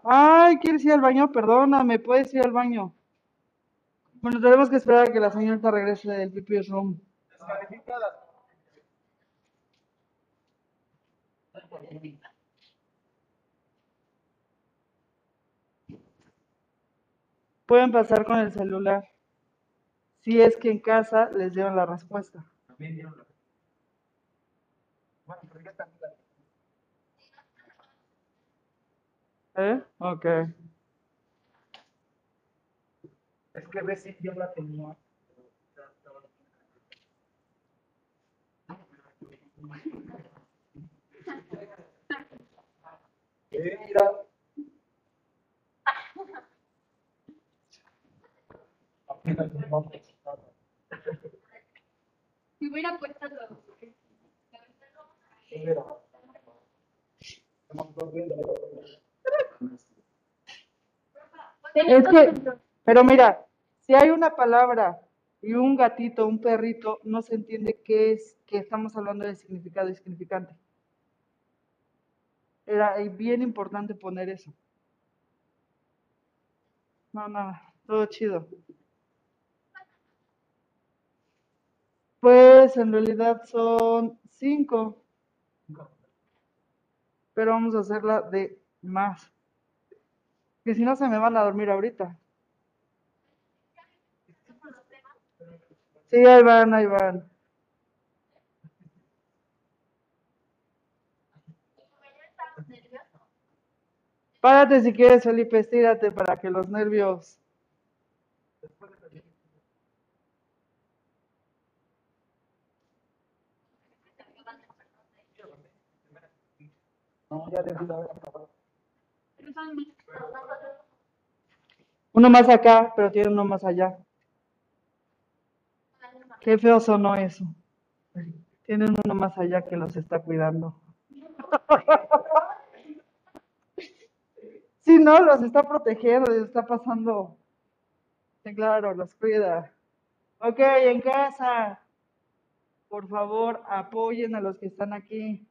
Ay, ¿quieres ir al baño? Perdóname, puedes ir al baño. Bueno, tenemos que esperar a que la señorita regrese del pipí room. Pueden pasar con el celular. Si es que en casa les dieron la respuesta. ¿Eh? Ok. Es que ves si yo la tenía. Eh, mira. Apenas nos vamos a quitar. Si hubiera puesto los... Mira. Estamos dos viendo. Es que, pero mira, si hay una palabra y un gatito, un perrito, no se entiende qué es, que estamos hablando de significado y significante. Era bien importante poner eso. No, nada, todo chido. Pues en realidad son cinco, pero vamos a hacerla de más. Que si no se me van a dormir ahorita. Sí, ahí van, ahí van. Párate si quieres, Felipe, estírate para que los nervios. No, ya acabado. Uno más acá, pero tiene uno más allá. Qué feo sonó eso. Tienen uno más allá que los está cuidando. Sí, no, los está protegiendo, les está pasando. Claro, los cuida. Ok, en casa, por favor, apoyen a los que están aquí.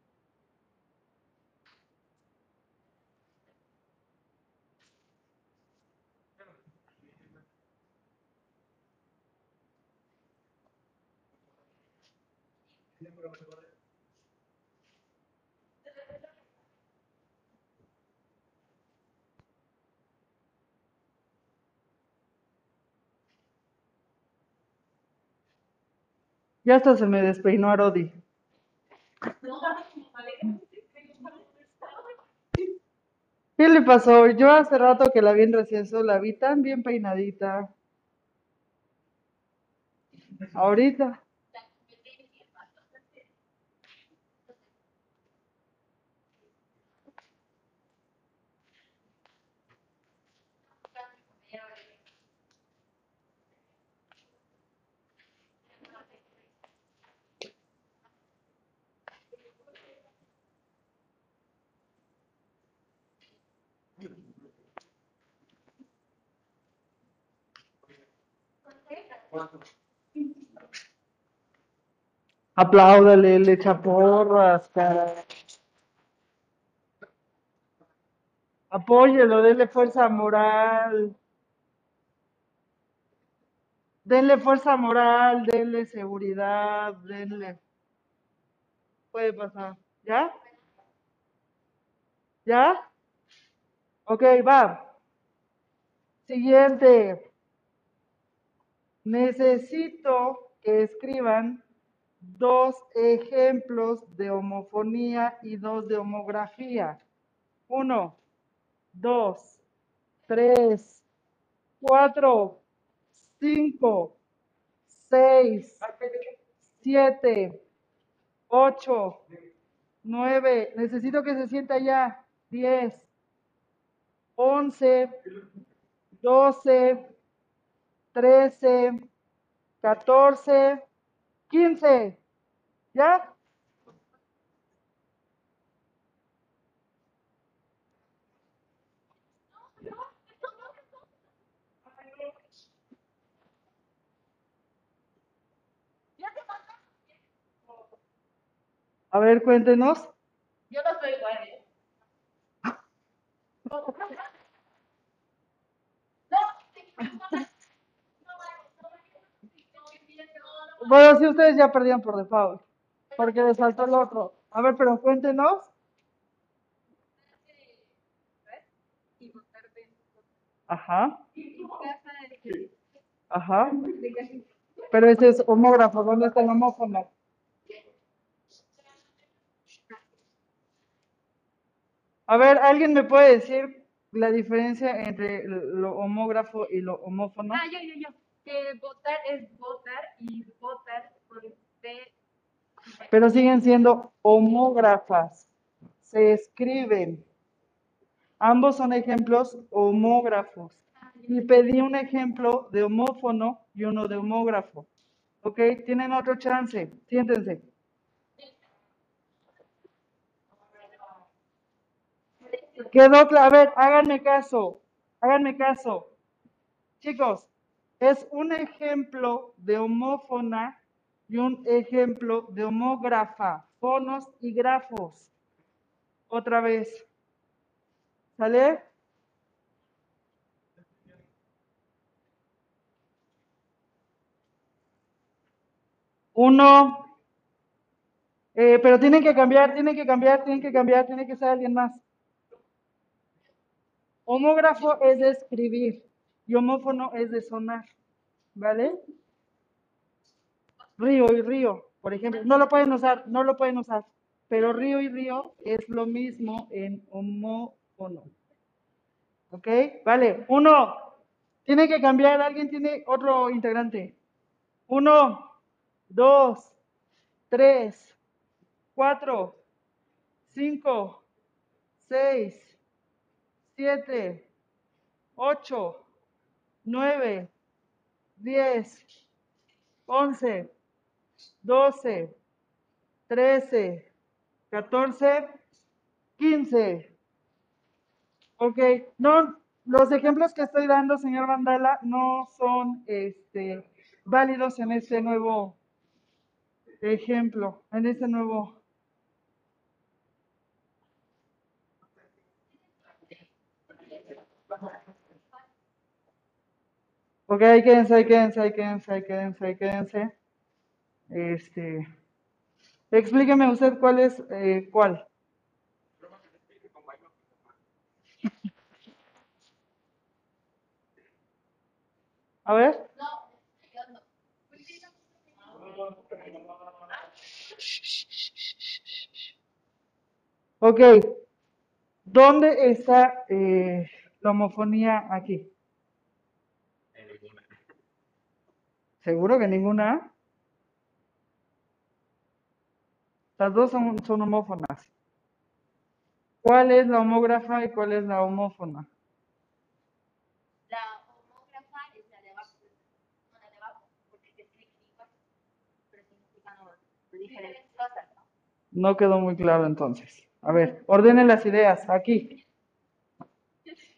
Ya hasta se me despeinó Arodi. ¿Qué le pasó? Yo hace rato que la vi en receso, la vi tan bien peinadita. Ahorita. Apláudale, le echa porras, cara. Apóyelo, denle fuerza moral. Denle fuerza moral, denle seguridad, denle. Puede pasar. ¿Ya? ¿Ya? Ok, va. Siguiente. Necesito que escriban dos ejemplos de homofonía y dos de homografía. Uno, dos, tres, cuatro, cinco, seis, siete, ocho, nueve. Necesito que se sienta ya. Diez, once, doce, trece, catorce, quince. ¿Ya? A ver, cuéntenos. Yo no soy igual. ¿eh? Bueno, si ustedes ya perdían por default, porque les saltó el otro. A ver, pero cuéntenos. Ajá, ajá. Pero ese es homógrafo, ¿dónde está el homófono? A ver, ¿alguien me puede decir la diferencia entre lo homógrafo y lo homófono? Ah, yo, yo, yo. Que votar es votar y Pero siguen siendo homógrafas. Se escriben. Ambos son ejemplos homógrafos. Y pedí un ejemplo de homófono y uno de homógrafo. ¿Ok? Tienen otro chance. Siéntense. Quedó claro. A ver, háganme caso. Háganme caso. Chicos, es un ejemplo de homófona y un ejemplo de homógrafa. Fonos y grafos. Otra vez. ¿Sale? Uno. Eh, pero tienen que cambiar, tienen que cambiar, tienen que cambiar, tiene que ser alguien más. Homógrafo es de escribir y homófono es de sonar. ¿Vale? Río y río, por ejemplo. No lo pueden usar, no lo pueden usar. Pero río y río es lo mismo en homófono. ¿Ok? Vale. Uno. Tiene que cambiar. Alguien tiene otro integrante. Uno, dos, tres, cuatro, cinco, seis, siete, ocho, nueve, diez, once, doce, trece, catorce, quince. Ok, no, los ejemplos que estoy dando, señor Vandala, no son este, válidos en este nuevo ejemplo, en este nuevo. Ok, ahí quédense, ahí quédense, ahí quédense, ahí quédense, ahí quédense. Este, explíqueme usted cuál es, eh, cuál. A ver. Ok, ¿dónde está eh, la homofonía aquí? ¿Seguro que ninguna? Las dos son, son homófonas. ¿Cuál es la homógrafa y cuál es la homófona? La homógrafa es la de abajo, no la de abajo, porque se escribe igual, pero significan diferentes cosas, ¿no? No quedó muy claro entonces. A ver, ordenen las ideas aquí.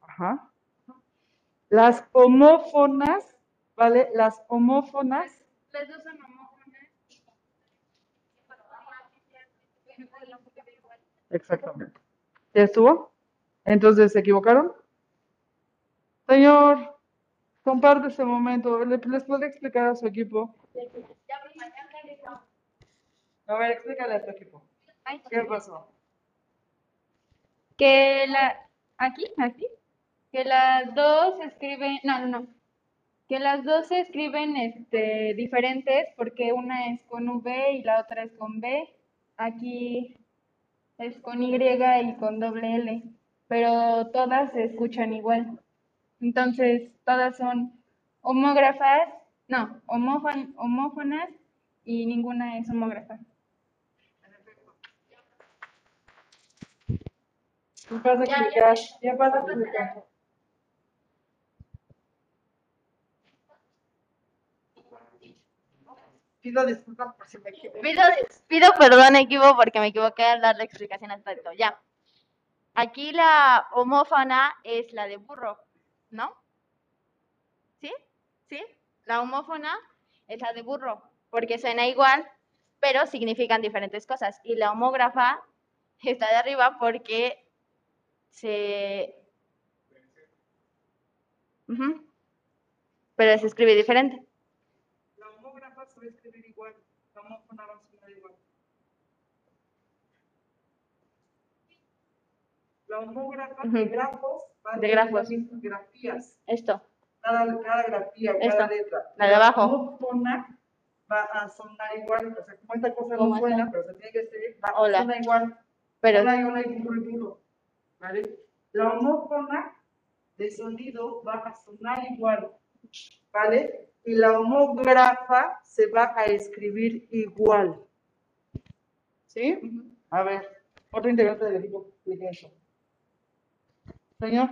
Ajá. Las homófonas, ¿vale? Las homófonas, Las dos son homófonas. exactamente. ¿Ya estuvo? Entonces, ¿se equivocaron? Señor, comparte este momento. ¿Le- ¿Les puede explicar a su equipo? A ver, explícale a tu equipo. ¿Qué pasó? Que la, aquí, aquí, que las dos se escriben, no, no, no, que las dos se escriben este, diferentes porque una es con V y la otra es con B. Aquí es con Y y con doble L, pero todas se escuchan igual. Entonces, todas son homógrafas, no, homófon- homófonas y ninguna es homógrafa. ¿Qué pasa explicar? ¿Qué pasa Pido disculpas por si me equivoqué. Pido, pido perdón, equivo, porque me equivoqué al dar la explicación al respecto. Ya. Aquí la homófona es la de burro, ¿no? ¿Sí? ¿Sí? La homófona es la de burro, porque suena igual, pero significan diferentes cosas. Y la homógrafa está de arriba porque se... Pero se escribe diferente. La homógrafa se va a escribir igual, la homófona va a sonar igual. La homógrafa de Ujú. grafos va a De grafos. las grafías, Esto. cada, cada grafía, Esto, cada letra. la de abajo. homófona va a sonar igual, o sea, como esta cosa no ¿Cómo suena, está? pero se tiene que escribir, va, Hola. suena igual. Pero Hola y hola y duro y duro, ¿vale? La homófona de sonido va a sonar igual, ¿vale? Y la homógrafa se va a escribir igual. ¿Sí? A ver, otro integrante del equipo, explique eso. Señor.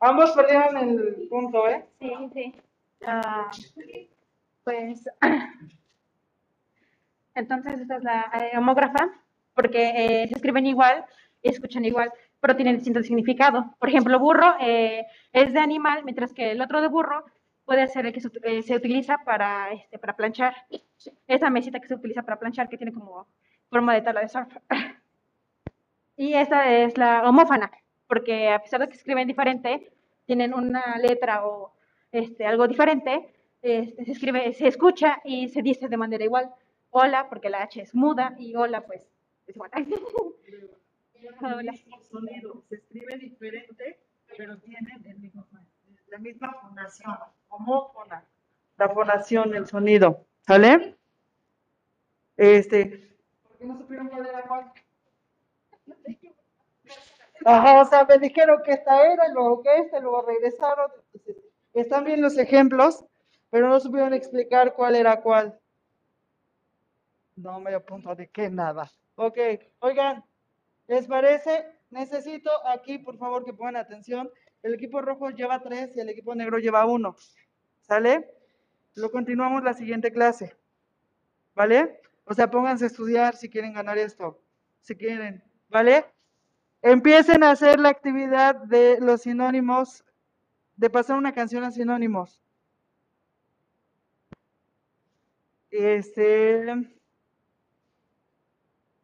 Ambos perdieron el punto, ¿eh? Sí, sí. Ah, pues, entonces esta es la eh, homógrafa, porque eh, se escriben igual y escuchan igual, pero tienen distinto significado. Por ejemplo, burro eh, es de animal, mientras que el otro de burro puede ser el que se, eh, utiliza para, este, para planchar. Esa mesita que se utiliza para planchar, que tiene como forma de tabla de surf. Y esta es la homófona, porque a pesar de que escriben diferente, tienen una letra o este, algo diferente, este, se escribe, se escucha y se dice de manera igual. Hola, porque la H es muda, y hola, pues, es igual. Hola. Sonido, se escribe diferente, pero tienen el mismo, la misma fonación, homófona, la fonación, el sonido, ¿sale? Este, ¿por qué no supieron cuál era cuál? Ajá, o sea, me dijeron que esta era, y luego que esta, luego regresaron, están bien los ejemplos, pero no supieron explicar cuál era cuál. No me apunto de qué nada. Ok, oigan, ¿les parece? Necesito aquí, por favor, que pongan atención. El equipo rojo lleva tres y el equipo negro lleva uno. ¿Sale? Lo continuamos la siguiente clase. ¿Vale? O sea, pónganse a estudiar si quieren ganar esto. Si quieren. ¿Vale? Empiecen a hacer la actividad de los sinónimos, de pasar una canción a sinónimos. Este.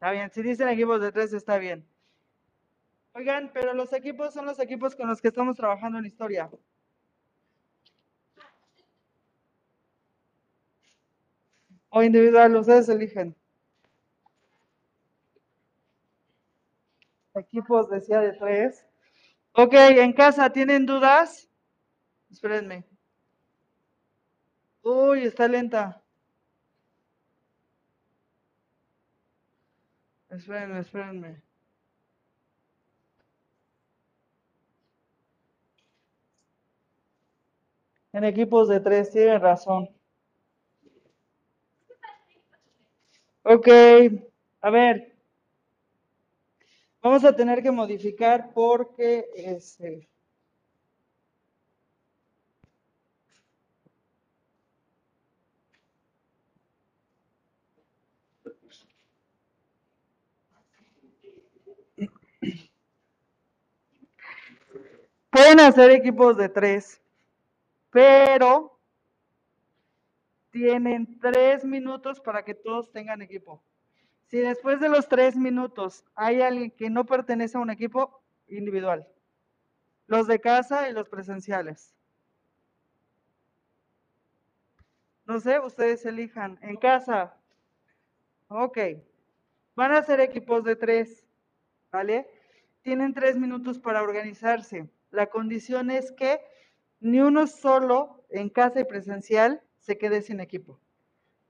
Está bien, si dicen equipos de tres, está bien. Oigan, pero los equipos son los equipos con los que estamos trabajando en historia. O individual, ustedes eligen. Equipos decía de tres. Ok, en casa, ¿tienen dudas? Espérenme. Uy, está lenta. Espérenme, espérenme. En equipos de tres, tienen razón. Ok, a ver. Vamos a tener que modificar porque este. Pueden hacer equipos de tres, pero tienen tres minutos para que todos tengan equipo. Si después de los tres minutos hay alguien que no pertenece a un equipo individual, los de casa y los presenciales. No sé, ustedes elijan. En casa. Ok. Van a ser equipos de tres, ¿vale? Tienen tres minutos para organizarse. La condición es que ni uno solo en casa y presencial se quede sin equipo.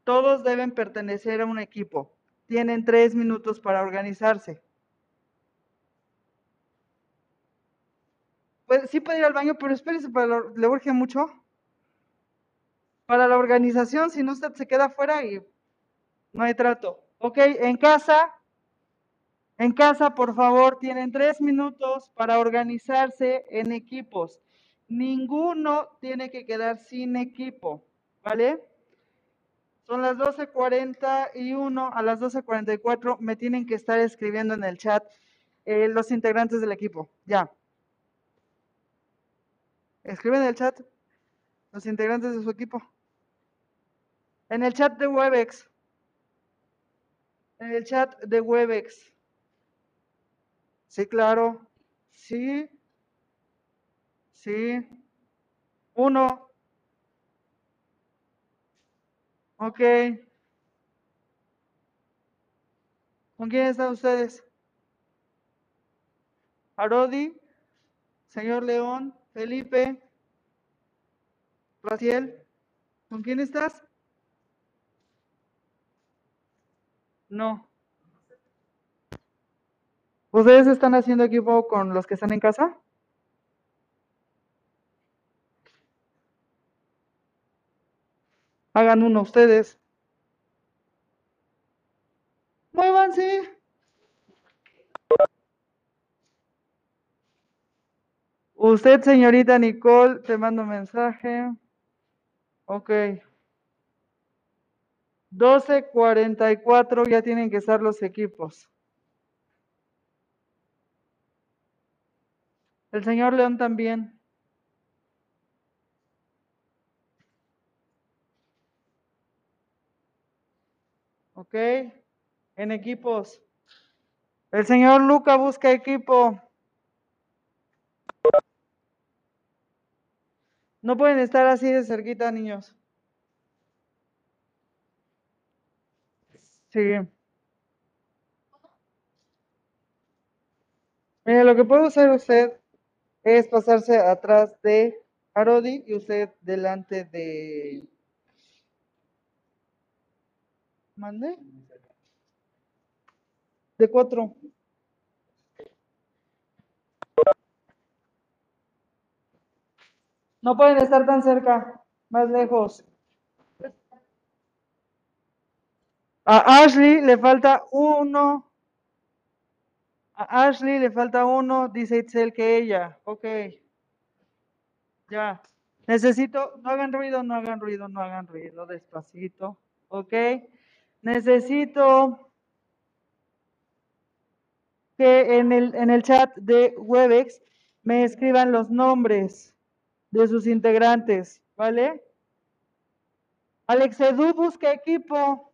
Todos deben pertenecer a un equipo. Tienen tres minutos para organizarse. Pues sí puede ir al baño, pero espérese, para lo- le urge mucho. Para la organización, si no se queda afuera y no hay trato. Ok, en casa, en casa, por favor, tienen tres minutos para organizarse en equipos. Ninguno tiene que quedar sin equipo, ¿vale? Son las 12.41, a las 12.44 me tienen que estar escribiendo en el chat eh, los integrantes del equipo, ya. Escriben en el chat los integrantes de su equipo. En el chat de Webex. En el chat de Webex. Sí, claro. Sí. Sí. Uno. Ok. ¿Con quién están ustedes? Arodi, señor León, Felipe, Raciel. ¿Con quién estás? No. ¿Ustedes están haciendo equipo con los que están en casa? Hagan uno ustedes. Muévanse. Usted, señorita Nicole, te mando mensaje. Ok. 12.44 ya tienen que estar los equipos. El señor León también. Ok. En equipos. El señor Luca busca equipo. No pueden estar así de cerquita, niños. Sí. Mire, lo que puede hacer usted es pasarse atrás de Arodi y usted delante de... ¿Mande? De cuatro. No pueden estar tan cerca, más lejos. A Ashley le falta uno. A Ashley le falta uno, dice Itzel que ella. Ok. Ya. Necesito, no hagan ruido, no hagan ruido, no hagan ruido, despacito. Ok. Necesito que en el, en el chat de Webex me escriban los nombres de sus integrantes, ¿vale? Alex Edu busca equipo.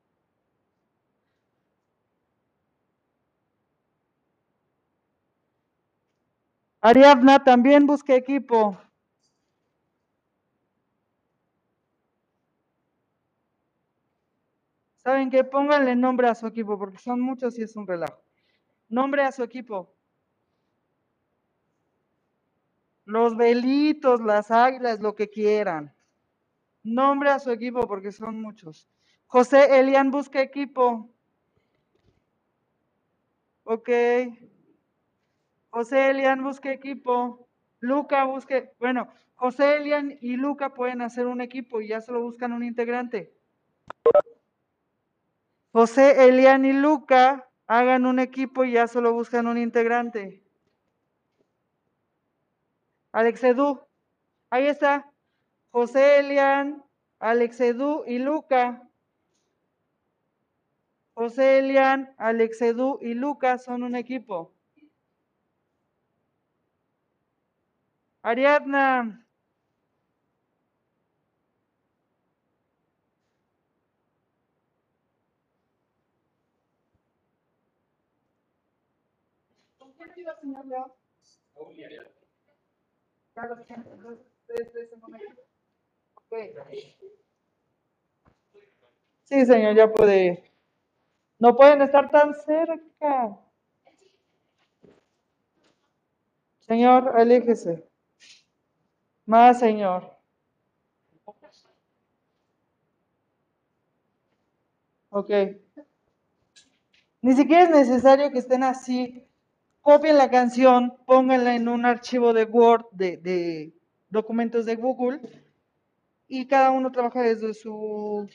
Ariadna también busca equipo. ¿Saben qué? Pónganle nombre a su equipo porque son muchos y es un relajo. Nombre a su equipo. Los velitos, las águilas, lo que quieran. Nombre a su equipo porque son muchos. José Elian busca equipo. Ok. José Elian busca equipo. Luca busque. Bueno, José Elian y Luca pueden hacer un equipo y ya solo buscan un integrante. José Elian y Luca hagan un equipo y ya solo buscan un integrante. Alex Edu. Ahí está. José Elian, Alex Edu y Luca. José Elian, Alex Edu y Luca son un equipo. Ariadna. ¿Con quién iba, señor León? Carlos, ¿quién? Entonces, ustedes tres son un equipo. Ok. Sí, señor, ya puede ir. No pueden estar tan cerca. Señor, aléjese. Más, señor. Ok. Ni siquiera es necesario que estén así. Copien la canción, pónganla en un archivo de Word, de, documentos de Google, y cada uno trabaja desde su...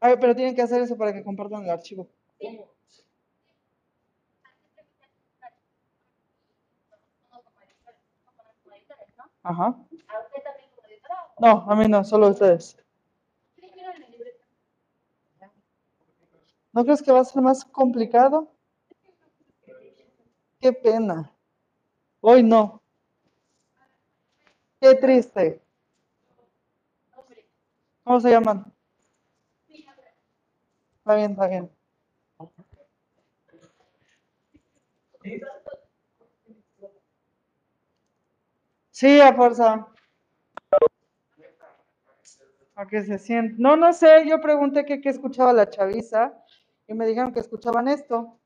A ver, pero tienen que hacer eso para que compartan el archivo. Ajá. No, a mí no, solo ustedes. ¿No crees que va a ser más complicado? Qué pena. Hoy no. Qué triste. ¿Cómo se llaman? Está bien, está bien. Sí, a fuerza. A que se sienten. No, no sé, yo pregunté que qué escuchaba la chaviza y me dijeron que escuchaban esto.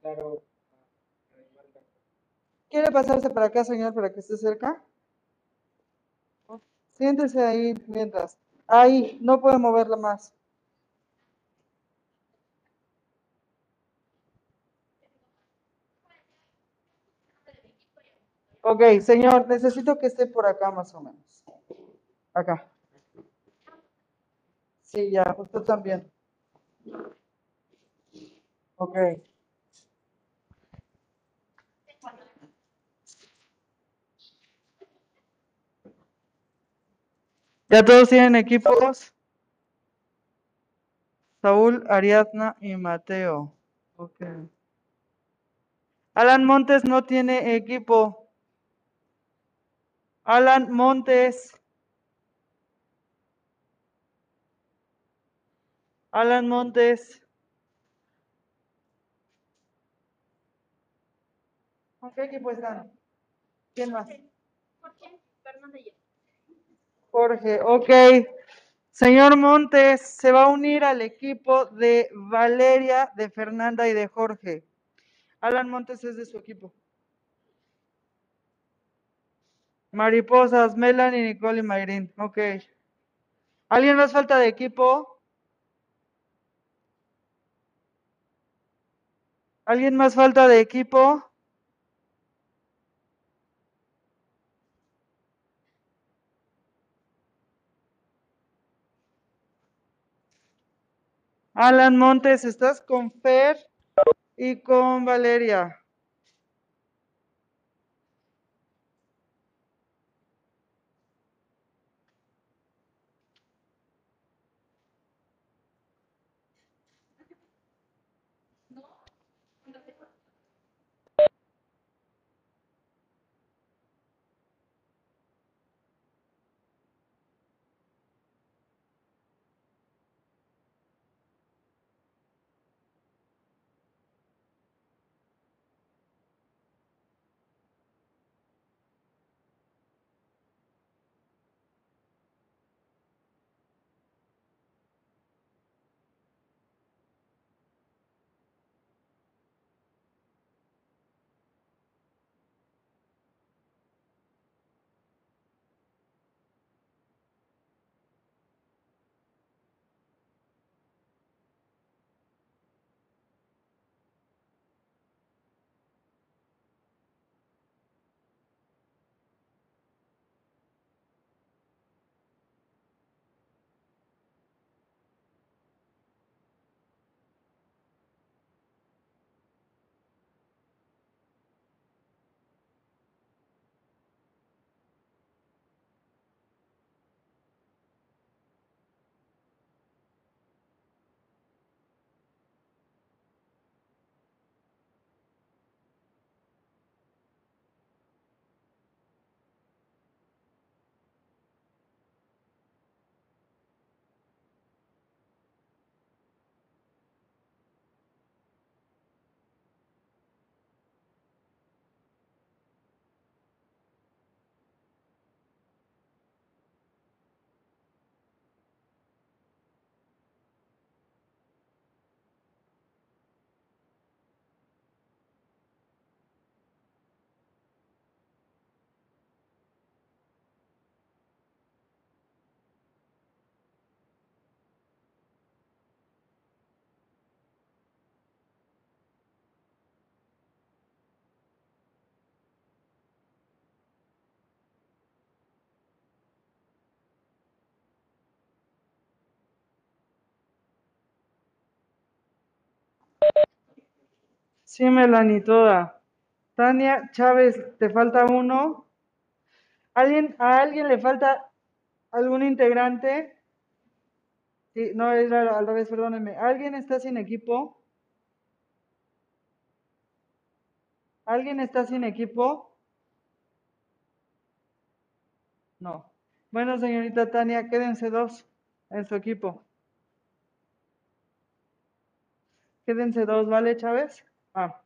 ¿Quiere pasarse para acá, señor, para que esté cerca? Siéntese ahí mientras. Ahí, no puede moverla más. Ok, señor, necesito que esté por acá más o menos. Acá. Sí, ya, usted también. Ok. ¿Ya todos tienen equipos? Saúl, Ariadna y Mateo. Ok. Alan Montes no tiene equipo. Alan Montes. Alan Montes. ¿Con qué equipo están? ¿Quién más? Jorge, ok. Señor Montes se va a unir al equipo de Valeria, de Fernanda y de Jorge. Alan Montes es de su equipo. Mariposas, Melanie, Nicole y Mayrin. Ok. ¿Alguien más falta de equipo? ¿Alguien más falta de equipo? Alan Montes, estás con Fer y con Valeria. Sí, Melanie, toda. Tania Chávez, ¿te falta uno? ¿Alguien, ¿A alguien le falta algún integrante? Sí, no, es al revés, perdónenme. ¿Alguien está sin equipo? ¿Alguien está sin equipo? No. Bueno, señorita Tania, quédense dos en su equipo. Quédense dos, ¿vale, Chávez? Ah.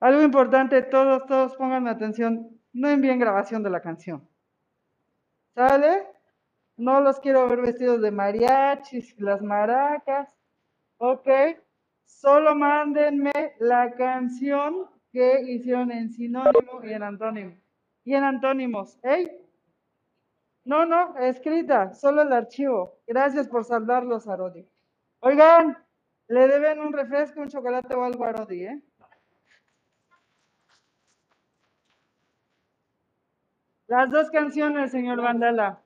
Algo importante, todos, todos pongan atención, no envíen grabación de la canción. ¿Sale? No los quiero ver vestidos de mariachis, las maracas. Ok. Solo mándenme la canción que hicieron en sinónimo y en antónimo. Y en antónimos. ¿eh? No, no, escrita, solo el archivo. Gracias por saldarlos, Arodi. Oigan, le deben un refresco, un chocolate o algo a Arodi, ¿eh? Las dos canciones, señor Vandala.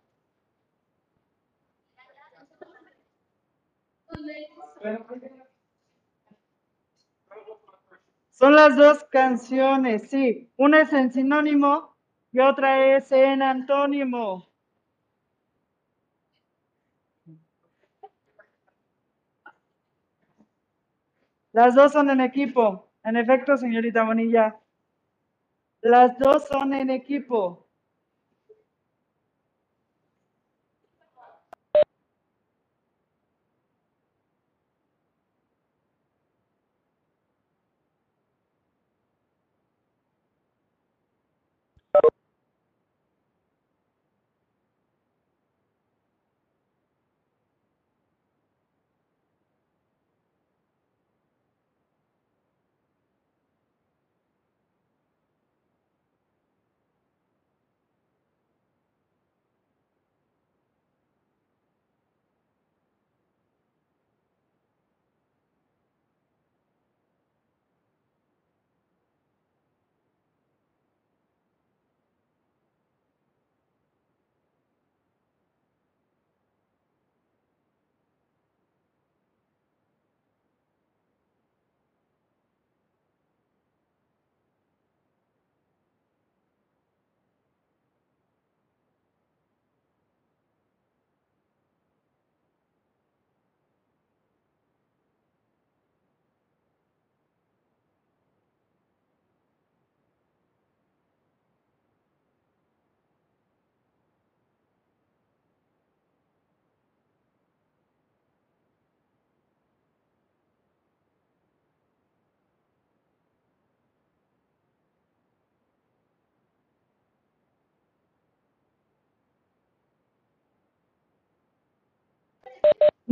Son las dos canciones, sí. Una es en sinónimo y otra es en antónimo. Las dos son en equipo. En efecto, señorita Bonilla. Las dos son en equipo.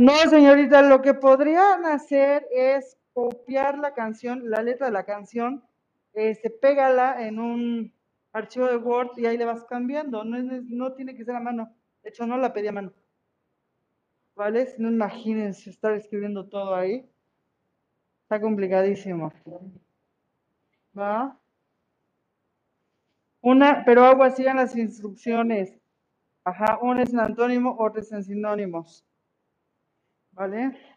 No, señorita, lo que podrían hacer es copiar la canción, la letra de la canción, este, pégala en un archivo de Word y ahí le vas cambiando. No, no tiene que ser a mano. De hecho, no la pedí a mano. ¿Vale? Si no, imagínense estar escribiendo todo ahí. Está complicadísimo. ¿Va? Una, pero agua, sigan las instrucciones. Ajá, una es en antónimo, otra es en sinónimos. ¿Vale?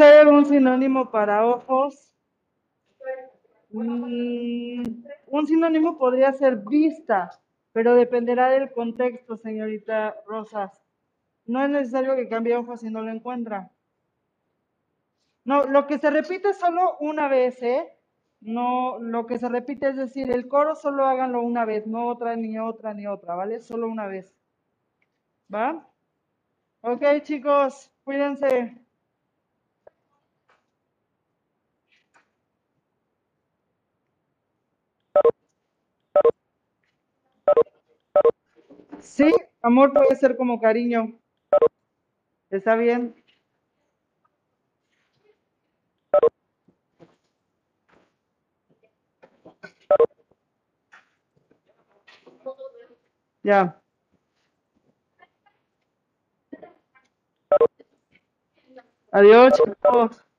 ¿Hay algún sinónimo para ojos? Mm, un sinónimo podría ser vista, pero dependerá del contexto, señorita Rosas. No es necesario que cambie ojos si no lo encuentra. No, lo que se repite solo una vez, ¿eh? No, lo que se repite es decir, el coro solo háganlo una vez, no otra, ni otra, ni otra, ¿vale? Solo una vez. ¿Va? Ok, chicos, cuídense. Sí, amor puede ser como cariño. ¿Está bien? Ya. Adiós, chicos.